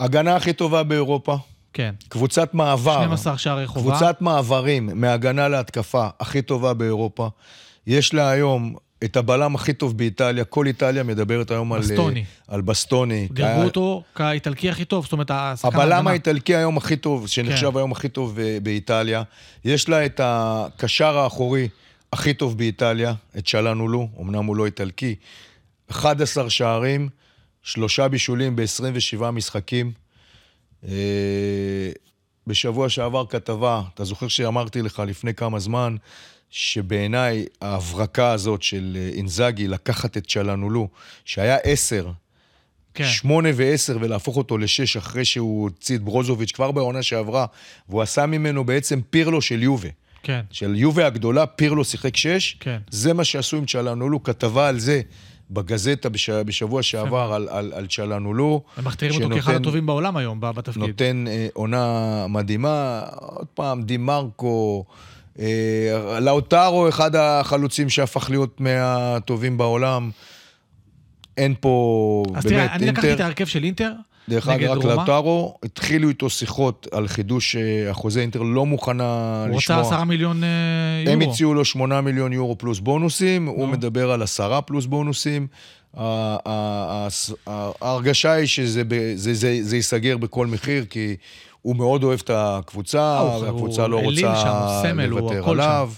הגנה הכי טובה באירופה, כן. קבוצת מעבר. 12 שערי חובה. קבוצת מעברים מהגנה להתקפה הכי טובה באירופה. יש לה היום את הבלם הכי טוב באיטליה, כל איטליה מדברת היום על... בסטוני. על בסטוני. דירגו אותו כאיטלקי הכי טוב, זאת אומרת, השחקן הבלם. האיטלקי היום הכי טוב, שנחשב כן. היום הכי טוב ב- באיטליה. יש לה את הקשר האחורי הכי טוב באיטליה, את שלנולו, אמנם הוא לא איטלקי. 11 שערים, שלושה בישולים ב-27 משחקים. אה, בשבוע שעבר כתבה, אתה זוכר שאמרתי לך לפני כמה זמן, שבעיניי ההברקה הזאת של אה, אינזאגי לקחת את צ'לנולו, שהיה עשר, כן. שמונה ועשר ולהפוך אותו לשש אחרי שהוא הוציא את ברוזוביץ' כבר בעונה שעברה, והוא עשה ממנו בעצם פירלו של יובה. כן. של יובה הגדולה, פירלו שיחק שש, כן. זה מה שעשו עם צ'לנולו, כתבה על זה בגזטה בש... בשבוע שעבר על, על, על צ'לנולו. הם מכתירים אותו כאחד הטובים בעולם היום, בתפקיד. נותן אה, עונה מדהימה. עוד פעם, דימרקו, אה, לאוטרו, אחד החלוצים שהפך להיות מהטובים בעולם. אין פה, אז באמת, תראה, אני לקחתי את אינטר, ההרכב של אינטר, דרך אגב, רק. לאוטרו, התחילו איתו שיחות על חידוש אה, החוזה, אינטר לא מוכנה הוא לשמוע. רוצה עשרה מיליון אה, יורו. הם הציעו לו 8 מיליון יורו פלוס בונוסים, הוא מדבר על עשרה פלוס בונוסים. ההרגשה היא שזה זה, זה, זה ייסגר בכל מחיר, כי הוא מאוד אוהב את הקבוצה, והקבוצה לא רוצה לוותר עליו.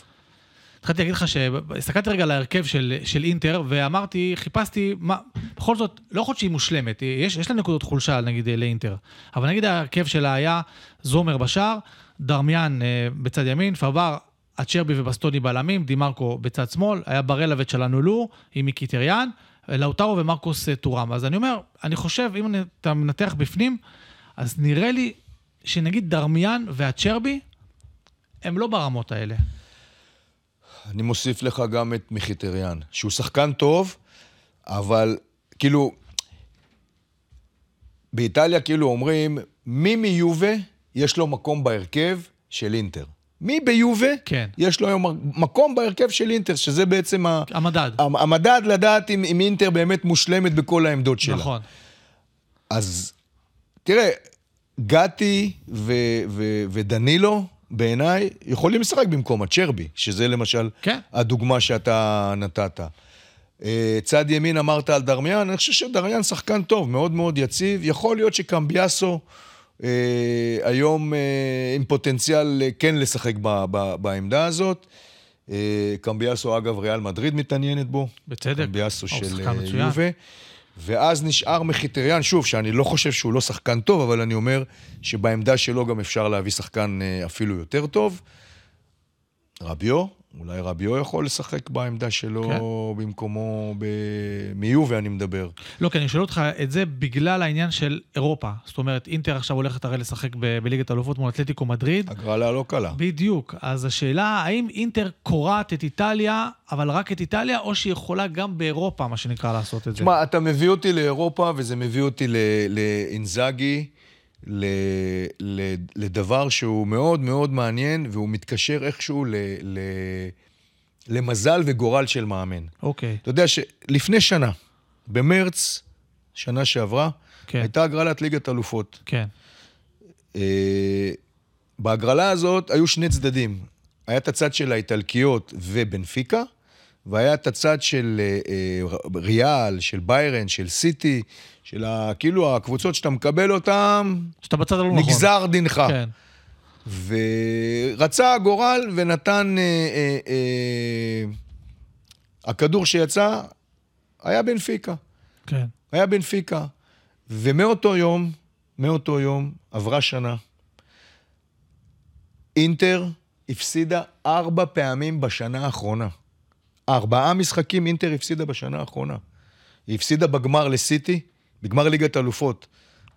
התחלתי להגיד לך שהסתכלתי רגע על ההרכב של, של אינטר, ואמרתי, חיפשתי, מה, בכל זאת, לא יכול להיות שהיא מושלמת, יש, יש לה נקודות חולשה, נגיד, לאינטר, אבל נגיד ההרכב שלה היה זומר בשער, דרמיאן אה, בצד ימין, פבר, אצ'רבי ובסטוני בלמים, דימרקו בצד שמאל, היה ברלה וצ'לנולו עם מיקיטריאן, לאוטרו ומרקוס אה, טורם. אז אני אומר, אני חושב, אם אתה מנתח בפנים, אז נראה לי שנגיד דרמיאן והצ'רבי, הם לא ברמות האלה. אני מוסיף לך גם את מיכיטריאן, שהוא שחקן טוב, אבל כאילו, באיטליה כאילו אומרים, מי מיובה יש לו מקום בהרכב של אינטר. מי ביובה, כן. יש לו היום מקום בהרכב של אינטר, שזה בעצם המדד. המדד לדעת אם, אם אינטר באמת מושלמת בכל העמדות שלה. נכון. אז תראה, גתי ו, ו, ודנילו, בעיניי, יכולים לשחק במקום הצ'רבי, שזה למשל כן. הדוגמה שאתה נתת. אה, צד ימין אמרת על דרמיאן, אני חושב שדרמיאן שחקן טוב, מאוד מאוד יציב. יכול להיות שקמביאסו אה, היום אה, עם פוטנציאל כן לשחק ב, ב, בעמדה הזאת. קמביאסו, אגב, ריאל מדריד מתעניינת בו. בצדק. קמביאסו של יובה. ואז נשאר מחיטריאן, שוב, שאני לא חושב שהוא לא שחקן טוב, אבל אני אומר שבעמדה שלו גם אפשר להביא שחקן אה, אפילו יותר טוב. רביו, אולי רביו יכול לשחק בעמדה שלו כן. במקומו, ב... מיובה אני מדבר. לא, כי אני שואל אותך את זה בגלל העניין של אירופה. זאת אומרת, אינטר עכשיו הולכת הרי לשחק ב... בליגת האלופות מול אתלטיקו מדריד. הגרלה לא קלה. בדיוק. אז השאלה, האם אינטר קורעת את איטליה, אבל רק את איטליה, או שהיא יכולה גם באירופה, מה שנקרא, לעשות את זה? תשמע, אתה מביא אותי לאירופה, וזה מביא אותי לאינזאגי. ל, ל, לדבר שהוא מאוד מאוד מעניין, והוא מתקשר איכשהו ל, ל, למזל וגורל של מאמן. אוקיי. Okay. אתה יודע שלפני שנה, במרץ, שנה שעברה, כן. הייתה הגרלת ליגת אלופות. כן. Uh, בהגרלה הזאת היו שני צדדים. היה את הצד של האיטלקיות ובנפיקה, והיה את הצד של uh, uh, ריאל, של ביירן, של סיטי, של ה, כאילו הקבוצות שאתה מקבל אותן, שאתה בצד הלא נכון. נגזר דינך. כן. ורצה הגורל ונתן... אה, אה, אה, הכדור שיצא היה בנפיקה. כן. היה בנפיקה. ומאותו יום, מאותו יום, עברה שנה. אינטר הפסידה ארבע פעמים בשנה האחרונה. ארבעה משחקים אינטר הפסידה בשנה האחרונה. היא הפסידה בגמר לסיטי, בגמר ליגת אלופות.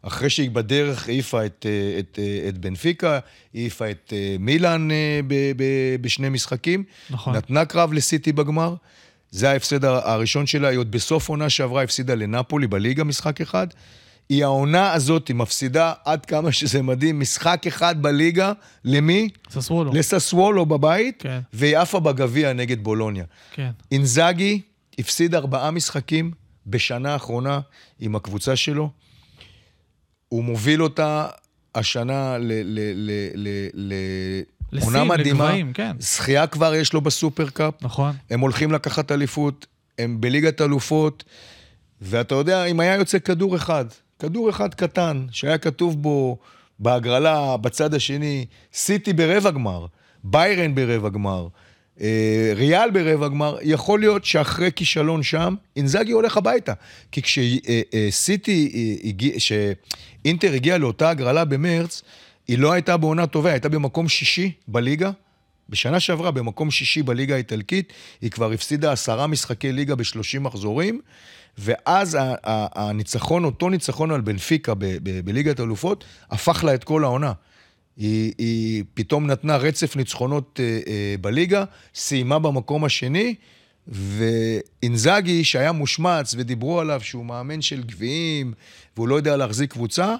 אחרי שהיא בדרך העיפה את, אה, את, אה, את בנפיקה, העיפה את אה, מילאן ב, ב, בשני משחקים. נכון. נתנה קרב לסיטי בגמר. זה ההפסד הראשון שלה, היא עוד בסוף עונה שעברה הפסידה לנפולי בליגה משחק אחד. היא העונה הזאת, היא מפסידה עד כמה שזה מדהים, משחק אחד בליגה, למי? ססוולו. לססוולו בבית, כן. והיא עפה בגביע נגד בולוניה. כן. אינזאגי הפסיד ארבעה משחקים בשנה האחרונה עם הקבוצה שלו. הוא מוביל אותה השנה לעונה מדהימה. לגבהים, כן. זכייה כבר יש לו בסופרקאפ. נכון. הם הולכים לקחת אליפות, הם בליגת אלופות, ואתה יודע, אם היה יוצא כדור אחד, כדור אחד קטן, שהיה כתוב בו בהגרלה, בצד השני, סיטי ברבע גמר, ביירן ברבע גמר, אה, ריאל ברבע גמר, יכול להיות שאחרי כישלון שם, אינזאגי הולך הביתה. כי כשסיטי, אה, אה, כשאינטר הגיע לאותה הגרלה במרץ, היא לא הייתה בעונה טובה, היא הייתה במקום שישי בליגה. בשנה שעברה, במקום שישי בליגה האיטלקית, היא כבר הפסידה עשרה משחקי ליגה בשלושים מחזורים, ואז הניצחון, אותו ניצחון על בנפיקה בליגת אלופות, הפך לה את כל העונה. היא, היא פתאום נתנה רצף ניצחונות אה, אה, בליגה, סיימה במקום השני, ואינזאגי, שהיה מושמץ ודיברו עליו שהוא מאמן של גביעים, והוא לא יודע להחזיק קבוצה,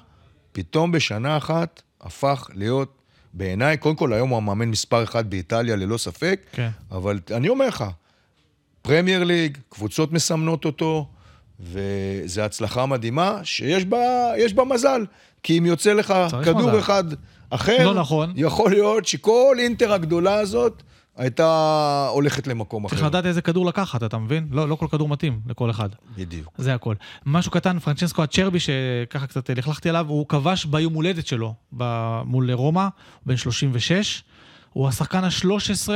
פתאום בשנה אחת הפך להיות, בעיניי, קודם כל היום הוא המאמן מספר אחת באיטליה ללא ספק, כן. אבל אני אומר לך, פרמייר ליג, קבוצות מסמנות אותו, וזו הצלחה מדהימה שיש בה, בה מזל. כי אם יוצא לך כדור מזל. אחד אחר, לא נכון. יכול להיות שכל אינטר הגדולה הזאת הייתה הולכת למקום אחר. צריך לדעת איזה כדור לקחת, אתה מבין? לא, לא כל כדור מתאים לכל אחד. בדיוק. זה הכל. משהו קטן, פרנצ'סקו הצ'רבי, שככה קצת לכלכתי עליו, הוא כבש ביום הולדת שלו ב- מול רומא, בן 36. הוא השחקן ה-13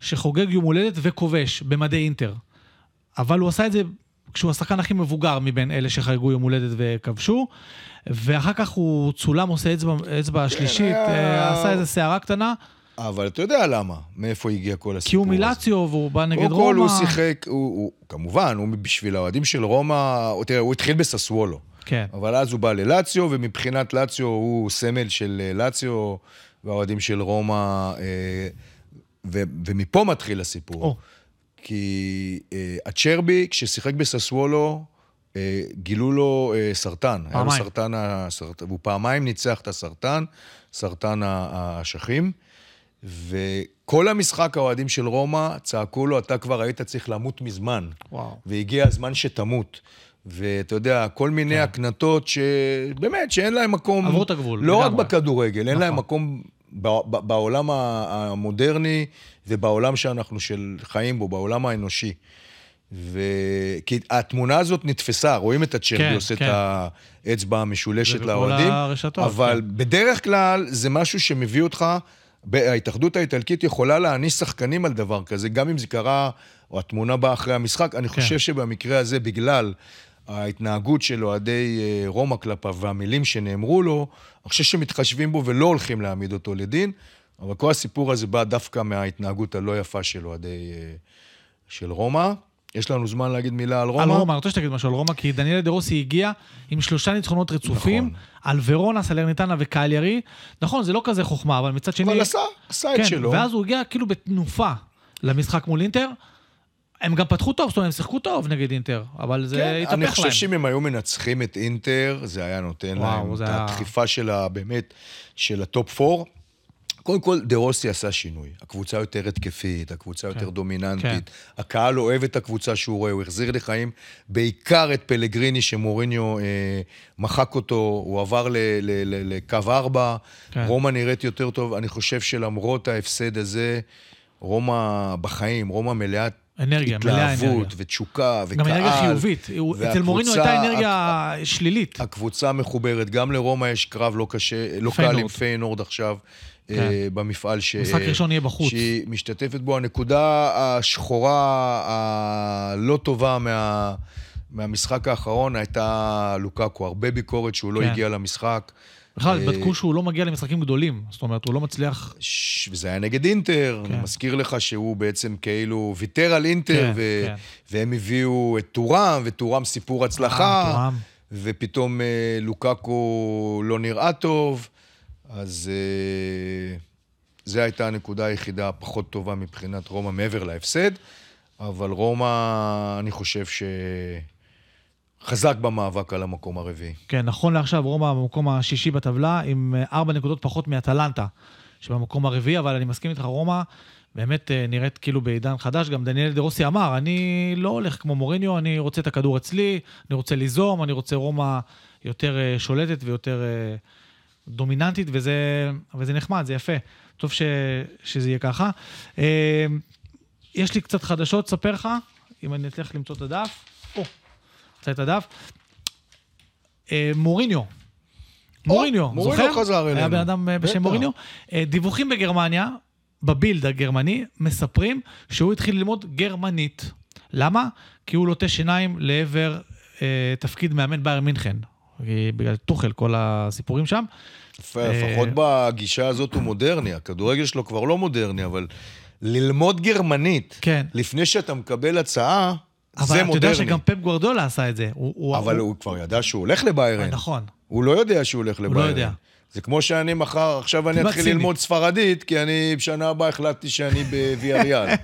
שחוגג יום הולדת וכובש במדי אינטר. אבל הוא עשה את זה כשהוא השחקן הכי מבוגר מבין אלה שחגגו יום הולדת וכבשו, ואחר כך הוא צולם, עושה אצבע, אצבע שלישית, היה- אה, עשה איזה סערה קטנה, אבל אתה יודע למה, מאיפה הגיע כל הסיפור כי הוא הזה. מילציו והוא בא נגד קודם רומא. כל הוא שיחק, הוא, הוא, כמובן, הוא בשביל האוהדים של רומא, תראה, הוא התחיל בססוולו. כן. אבל אז הוא בא ללציו, ומבחינת לציו הוא סמל של אה, לציו, והאוהדים של רומא, אה, ו, ומפה מתחיל הסיפור. או. כי אה, הצ'רבי, כששיחק בססוולו, אה, גילו לו אה, סרטן. היה לו פעמיים. סרטן, הסרט... והוא פעמיים ניצח את הסרטן, סרטן האשכים. וכל המשחק האוהדים של רומא צעקו לו, אתה כבר היית צריך למות מזמן. וואו. והגיע הזמן שתמות. ואתה יודע, כל מיני כן. הקנטות שבאמת, שאין להם מקום... עברו את הגבול, לא רק. בכדורגל, אין להם נכון. מקום בעולם המודרני ובעולם שאנחנו של חיים בו, בעולם האנושי. ו... כי התמונה הזאת נתפסה, רואים את הצ'רבי כן, עושה כן. את האצבע המשולשת לאוהדים, אבל כן. בדרך כלל זה משהו שמביא אותך, ההתאחדות האיטלקית יכולה להעניש שחקנים על דבר כזה, גם אם זה קרה, או התמונה באה אחרי המשחק. אני כן. חושב שבמקרה הזה, בגלל ההתנהגות של אוהדי אה, רומא כלפיו והמילים שנאמרו לו, אני חושב שמתחשבים בו ולא הולכים להעמיד אותו לדין, אבל כל הסיפור הזה בא דווקא מההתנהגות הלא יפה של אוהדי... אה, של רומא. יש לנו זמן להגיד מילה על רומא? על רומא, אני רוצה שתגיד משהו על רומא, כי דניאל דה רוסי הגיע עם שלושה ניצחונות רצופים, נכון. על ורונה, סלרניטנה וקליירי. נכון, זה לא כזה חוכמה, אבל מצד שני... אבל עשה, עשה את כן, שלו. ואז הוא הגיע כאילו בתנופה למשחק מול אינטר. הם גם פתחו טוב, זאת אומרת, הם שיחקו טוב נגד אינטר, אבל זה כן, התהפך להם. אני חושב שאם הם היו מנצחים את אינטר, זה היה נותן וואו, להם את היה- הדחיפה של ה... באמת, של ה top 4. קודם כל, דה רוסי עשה שינוי. הקבוצה יותר התקפית, הקבוצה יותר דומיננטית. הקהל אוהב את הקבוצה שהוא רואה, הוא החזיר לחיים בעיקר את פלגריני, שמוריניו אה, מחק אותו, הוא עבר ל- ל- ל- לקו 4. כן. רומא נראית יותר טוב. אני חושב שלמרות ההפסד הזה, רומא בחיים, רומא מלאת אנרגיה, מלאה התלהבות אנרגיה. ותשוקה וקהל. גם אנרגיה חיובית. הוא- אצל מורינו והקבוצה- הייתה אנרגיה שלילית. הקבוצה מחוברת, גם לרומא יש קרב לא קשה, לא קל. עם פיינורד עכשיו, כן. אה, במפעל ש... משחק ראשון יהיה בחוץ. שהיא משתתפת בו. הנקודה השחורה הלא טובה מה... מהמשחק האחרון הייתה לוקקו. הרבה ביקורת שהוא לא כן. הגיע למשחק. בכלל, אה, בדקו שהוא לא מגיע למשחקים גדולים. זאת אומרת, הוא לא מצליח... ש- וזה היה נגד אינטר, כן. אני מזכיר לך שהוא בעצם כאילו ויתר על אינטר, כן, ו... כן. והם הביאו את טורם, וטורם סיפור הצלחה, אה, טורם. ופתאום אה, לוקקו לא נראה טוב, אז אה, זו הייתה הנקודה היחידה הפחות טובה מבחינת רומא מעבר להפסד, אבל רומא, אני חושב שחזק במאבק על המקום הרביעי. כן, נכון לעכשיו, רומא במקום השישי בטבלה, עם אה, ארבע נקודות פחות מאטלנטה, שבמקום הרביעי, אבל אני מסכים איתך, רומא באמת אה, נראית כאילו בעידן חדש. גם דניאל דה רוסי אמר, אני לא הולך כמו מוריניו, אני רוצה את הכדור אצלי, אני רוצה ליזום, אני רוצה רומא יותר אה, שולטת ויותר דומיננטית, וזה, וזה נחמד, זה יפה. טוב ש, שזה יהיה ככה. יש לי קצת חדשות, ספר לך, אם אני אצליח למצוא את הדף. או, מצא את הדף. אה, מוריניו. מוריניו, מוריניו זוכר? חזר היה אלינו. בן אדם אה, בשם. מוריניו. אה, דיווחים בגרמניה, בבילד הגרמני, מספרים שהוא התחיל ללמוד גרמנית. למה? כי הוא לוטה שיניים לעבר אה, תפקיד מאמן בייר מינכן. בגלל טוחל, כל הסיפורים שם. לפחות בגישה הזאת הוא מודרני. הכדורגל שלו כבר לא מודרני, אבל ללמוד גרמנית, כן. לפני שאתה מקבל הצעה, אבל זה אתה יודע מודרני. שגם פפ גוורדולה עשה את זה. הוא, הוא, אבל הוא כבר ידע שהוא הולך לביירן. נכון. הוא לא יודע שהוא הולך לביירן. לא יודע. זה כמו שאני מחר, עכשיו אני אתחיל ציני. ללמוד ספרדית, כי אני בשנה הבאה החלטתי שאני בוויאריאל.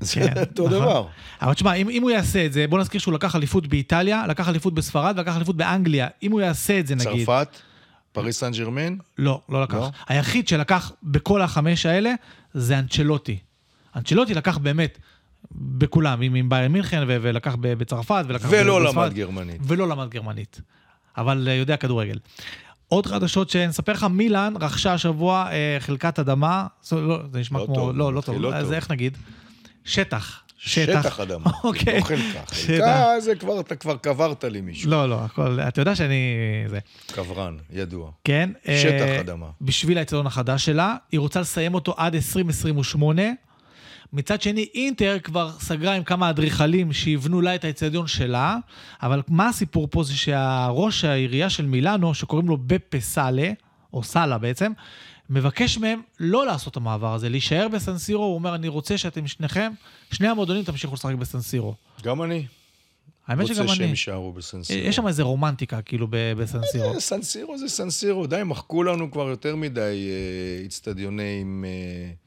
זה כן, אותו נכון. דבר. אבל תשמע, אם, אם הוא יעשה את זה, בוא נזכיר שהוא לקח אליפות באיטליה, לקח אליפות בספרד ולקח אליפות באנגליה. אם הוא יעשה את זה, נגיד... צרפת, פריס סן ג'רמן, לא, לא לקח. לא? היחיד שלקח בכל החמש האלה זה אנצ'לוטי. אנצ'לוטי לקח באמת בכולם, עם, עם בייר מינכן, ו- ולקח בצרפת, ולקח ולא בספרד, למד גרמנית. ולא למד גרמנית. אבל אה, יודע כדורגל. עוד חדשות שנספר לך, מילאן רכשה השבוע אה, חלקת אדמה, זה, לא, זה נשמע לא כמו, טוב, לא, לא טוב, לא אז טוב. איך נגיד? שטח. שטח אדמה. אוקיי. לא חלקה. שטח. חלקה זה כבר, אתה כבר קברת לי מישהו. לא, לא, הכל, אתה יודע שאני... זה. קברן, ידוע. כן. שטח אה, אדמה. בשביל האצטדיון החדש שלה, היא רוצה לסיים אותו עד 2028. מצד שני, אינטר כבר סגרה עם כמה אדריכלים שיבנו לה את האצטדיון שלה, אבל מה הסיפור פה זה שהראש העירייה של מילאנו, שקוראים לו בפה סאלה, או סאלה בעצם, מבקש מהם לא לעשות את המעבר הזה, להישאר בסנסירו, הוא אומר, אני רוצה שאתם שניכם, שני המועדונים תמשיכו לשחק בסנסירו. גם אני. האמת שגם רוצה שהם אני. יישארו בסנסירו. יש שם איזה רומנטיקה, כאילו, בסנסירו. אה, סנסירו זה סנסירו, די, מחקו לנו כבר יותר מדי אה, אצטדיוני עם... אה,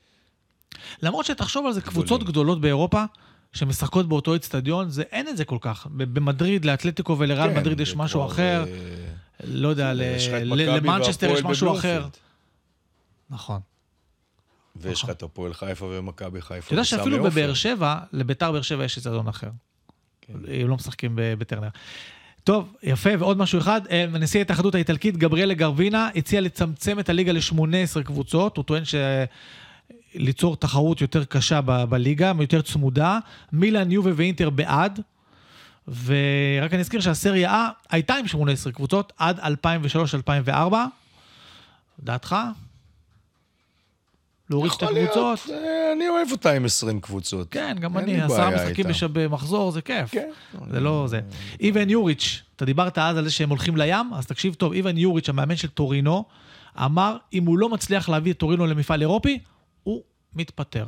למרות שתחשוב על זה. קבוצות גדולות באירופה שמשחקות באותו אצטדיון, זה אין את זה כל כך. במדריד, לאתלטיקו ולריאל כן, מדריד יש משהו אחר, לא יודע, למנצ'סטר יש משהו אחר. נכון. ויש לך את הפועל חיפה ומכבי חיפה. אתה יודע שאפילו. בבאר שבע, לביתר באר שבע יש אצטדיון אחר. כן. הם לא משחקים בטרנר. טוב, יפה, ועוד משהו אחד, אה, נשיא ההתאחדות האיטלקית גבריאלה גרבינה הציע לצמצם את הליגה ל-18 קבוצות, הוא טוען ש... ליצור תחרות יותר קשה ב- בליגה, יותר צמודה. מילאן, יובה ואינטר בעד. ורק אני אזכיר שהסריה A הייתה עם 18 קבוצות עד 2003-2004. דעתך? להוריד שתי יכול להיות, קבוצות? אה, אני אוהב אותה עם 20 קבוצות. כן, גם אני, עשרה משחקים במחזור זה כיף. כן. זה לא זה. איוון יוריץ', אתה דיברת אז על זה שהם הולכים לים, אז תקשיב טוב, איוון יוריץ', המאמן של טורינו, אמר, אם הוא לא מצליח להביא את טורינו למפעל אירופי, מתפטר.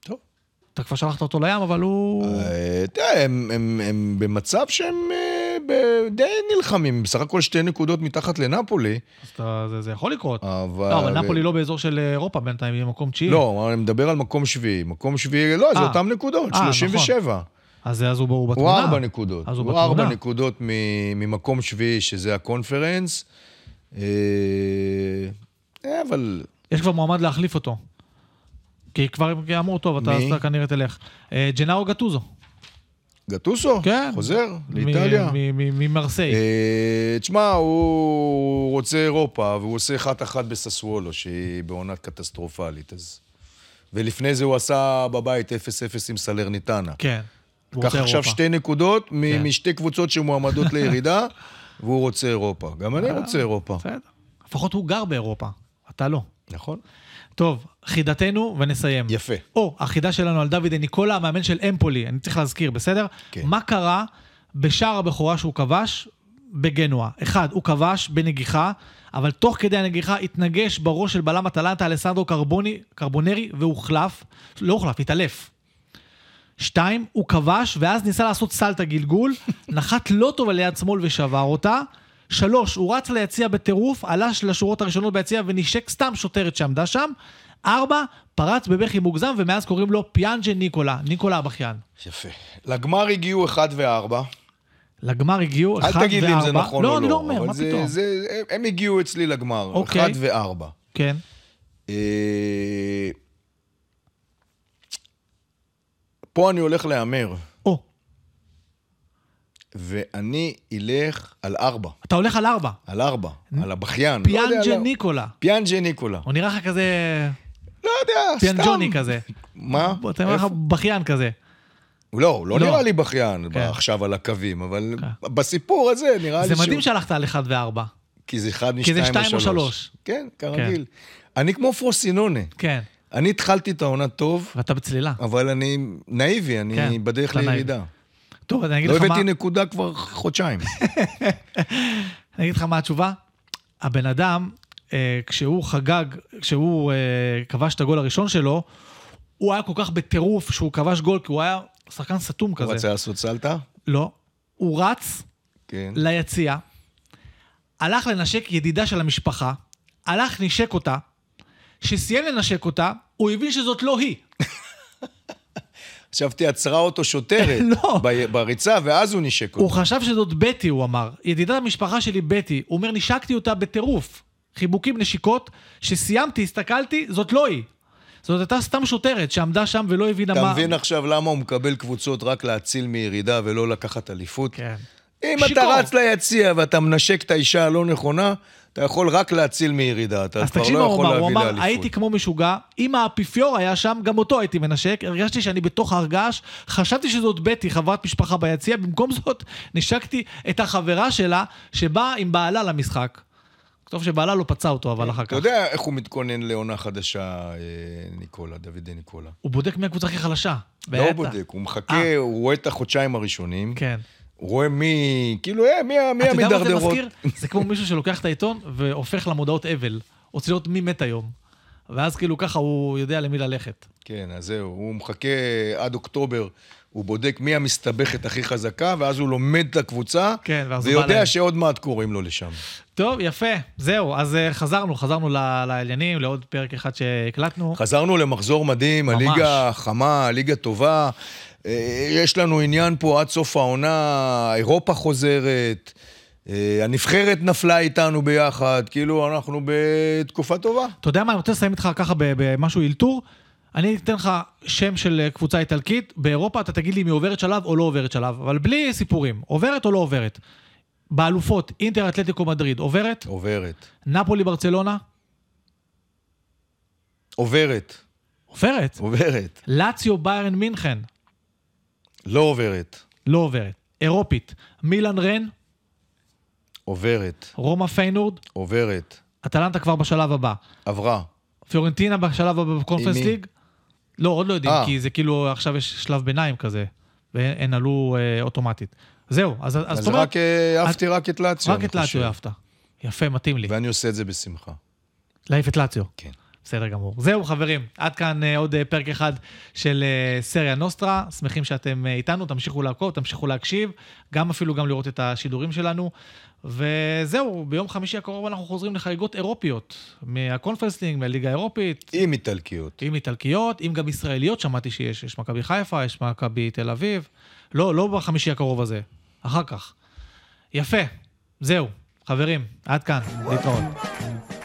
טוב. אתה כבר שלחת אותו לים, אבל הוא... אה, תראה, הם- הם במצב שהם אה, די נלחמים, בסך הכל שתי נקודות מתחת לנפולי, אז אתה- זה- יכול לקרות. אבל... לא, אבל נפולי לא באזור של אירופה בינתיים, היא במקום תשיעי. לא, אני מדבר על מקום שביעי. מקום שביעי, לא, זה אה. אותן נקודות, אה, נכון. 37. אז הוא הוא הוא בתמונה. ארבע נקודות. אז הוא הוא ארבע בתמונה. נקודות ממקום שביעי, שזה הקונפרנס. אבל יש כבר מועמד להחליף אותו. כי כבר אמרו, טוב, אתה אתה כנראה תלך. אה, ג'נארו גטוזו. גטוסו, כן. חוזר לאיטליה. ממרסיי. אה, תשמע, הוא רוצה אירופה, והוא עושה אחת-אחת בססוולו, שהיא בעונה קטסטרופלית, אז... ולפני זה הוא עשה בבית 0-0 עם סלרניטנה. כן. קח עכשיו. שתי נקודות כן. משתי קבוצות שמועמדות לירידה, והוא רוצה אירופה. גם אני רוצה אירופה. בסדר. לפחות הוא גר באירופה, אתה לא. נכון? טוב, חידתנו ונסיים. יפה. או, החידה שלנו על דוד ניקולה, המאמן של אמפולי, אני צריך להזכיר, בסדר? כן. מה קרה בשער הבכורה שהוא כבש בגנואה? אחד, הוא כבש בנגיחה, אבל תוך כדי הנגיחה התנגש בראש של בלם אטלנטה אלסנדרו קרבוני, קרבונרי והוחלף, לא הוחלף, התעלף. שתיים, הוא כבש ואז ניסה לעשות סלטה גלגול, נחת לא טוב על יד שמאל ושבר אותה. שלוש, הוא רץ ליציע בטירוף, עלה לשורות הראשונות ביציע ונשק סתם שוטרת שעמדה שם. ארבע, פרץ בבכי מוגזם ומאז קוראים לו פיאנג'ה ניקולה, ניקולה הבכיין. יפה. לגמר הגיעו 1 ו-4. לגמר הגיעו אל אחד תגיד לי אם זה וארבע. נכון לא, או אני לא לא, אומר, מה זה- פתאום. זה- הם- הם הגיעו אצלי לגמר, אוקיי. 1 ו-4. כן. אה, פה אני הולך להמר, ואני אלך על 4. אתה הולך על ארבע. על 4, על הבכיין. לא פיאנג'ה למה. ניקולה. פיאנג'ה ניקולה. הוא נראה לך כזה לא יודע, סתם. פיאנג'וני כזה. מה? אתה נראה לך? בכיין כזה. לא, הוא לא לא. נראה לי בכיין כן. עכשיו על הקווים, אבל כן. בסיפור הזה נראה לי זה שהוא... מדהים שהלכת על אחד וארבע. כי זה אחד כי זה משתיים שתיים או או שלוש. שלוש. כן, כרגיל. אני כמו פרוסינונה. כן. אני התחלתי את העונה טוב, ואתה בצלילה. אבל אני נאיבי, אני כן, בדרך לירידה. טוב, אני אגיד לא לך מה... הבאתי נקודה כבר חודשיים. אני אגיד לך מה התשובה. הבן אדם, אה, כשהוא חגג, כשהוא אה, כבש את הגול הראשון שלו, הוא היה כל כך בטירוף שהוא כבש גול, כי הוא היה שחקן סתום הוא כזה. רצה לעשות סלטה? לא. הוא רץ כן. ליציע, הלך לנשק ידידה של המשפחה, הלך, נשק אותה, כשסיים לנשק אותה, הוא הבין שזאת לא היא. חשבתי, עצרה אותו שוטרת לא. בריצה, ואז הוא נשק הוא אותו. חשב שזאת בטי, הוא אמר. ידידת המשפחה שלי בטי. הוא אומר, נשקתי אותה בטירוף. חיבוקים, נשיקות. כשסיימתי, הסתכלתי, זאת לא היא. זאת הייתה סתם שוטרת שעמדה שם ולא הבינה אתה מה... מבין עכשיו למה הוא מקבל קבוצות רק להציל מירידה ולא לקחת אליפות? כן. אם שיכור. אתה רץ ליציע ואתה מנשק את האישה הלא נכונה, אתה יכול רק להציל מירידה, אתה אז כבר תקשיב לא מה הוא יכול אמר, הוא להביא אמר, לאליפות. הייתי כמו משוגע, אם האפיפיור היה שם, גם אותו הייתי מנשק, הרגשתי שאני בתוך הרגש, חשבתי שזאת בטי, חברת משפחה ביציע, במקום זאת, נשקתי את החברה שלה, שבאה עם בעלה למשחק. טוב שבעלה לא פצע אותו, אבל אחר אתה כך. יודע איך הוא מתכונן לעונה חדשה, אה, ניקולה, דודי ניקולה. הוא בודק מי הקבוצה הכי חלשה. לא. בודק, הוא מחכה, אה. הוא רואה את החודשיים הראשונים, כן. הוא רואה מי, כאילו, אה, מי ה- מי אתה יודע מה זה המדרדרות. מזכיר? זה כמו מישהו שלוקח את העיתון והופך למודעות אבל. רוצה לראות מי מת היום. ואז כאילו ככה הוא יודע למי ללכת. כן, אז זהו, הוא מחכה עד אוקטובר, הוא בודק מי המסתבכת הכי חזקה, ואז הוא לומד את הקבוצה, כן, ואז הוא בא ויודע להם. שעוד מעט קוראים לו לשם. טוב, יפה, זהו, אז אה, חזרנו, חזרנו ל- לעניינים, לעוד פרק אחד שהקלטנו. חזרנו למחזור מדהים, ממש. הליגה חמה, הליגה טובה. אה, יש לנו עניין פה עד סוף העונה, אירופה חוזרת, אה, הנבחרת נפלה איתנו ביחד, כאילו אנחנו בתקופה טובה. אתה יודע מה, אני רוצה לסיים איתך ככה במשהו אלתור. אני אתן לך שם של אה, קבוצה איטלקית, באירופה אתה תגיד לי אם היא עוברת שלב או לא עוברת שלב, אבל בלי סיפורים, עוברת או לא עוברת? באלופות, אינטר אתלטיקו מדריד, עוברת? עוברת. נפולי ברצלונה? עוברת. עוברת. עוברת. לאציו ביירן מינכן? לא עוברת. לא עוברת. אירופית, מילאן רן? עוברת. רומא פיינורד? עוברת. אטלנטה כבר בשלב הבא. עברה. פיורנטינה בשלב הבא ב Conference? League? לא, עוד לא יודעים, אה. כי זה כאילו עכשיו יש שלב ביניים כזה, והן עלו אה, אוטומטית. זהו, אז אז אז זאת אומרת, רק אה, אהבתי רק את לאציו. רק את לאציו. אהבת. יפה, מתאים לי. ואני עושה את זה בשמחה. להעיף את לאציו. כן. בסדר גמור. זהו חברים, עד כאן אה, עוד אה, פרק אחד של אה, סריה נוסטרה. שמחים שאתם איתנו, תמשיכו לעקוב, תמשיכו להקשיב, גם אפילו גם לראות את השידורים שלנו. וזהו, ביום חמישי הקרוב אנחנו חוזרים לחגיגות אירופיות, מהקונפרנס לינג, מהליגה האירופית, עם איטלקיות. עם איטלקיות, עם גם ישראליות, שמעתי שיש, יש מכבי חיפה, יש מכבי תל אביב. לא, לא בחמישי הקרוב הזה, אחר כך. יפה, זהו, חברים, עד כאן, להתראות.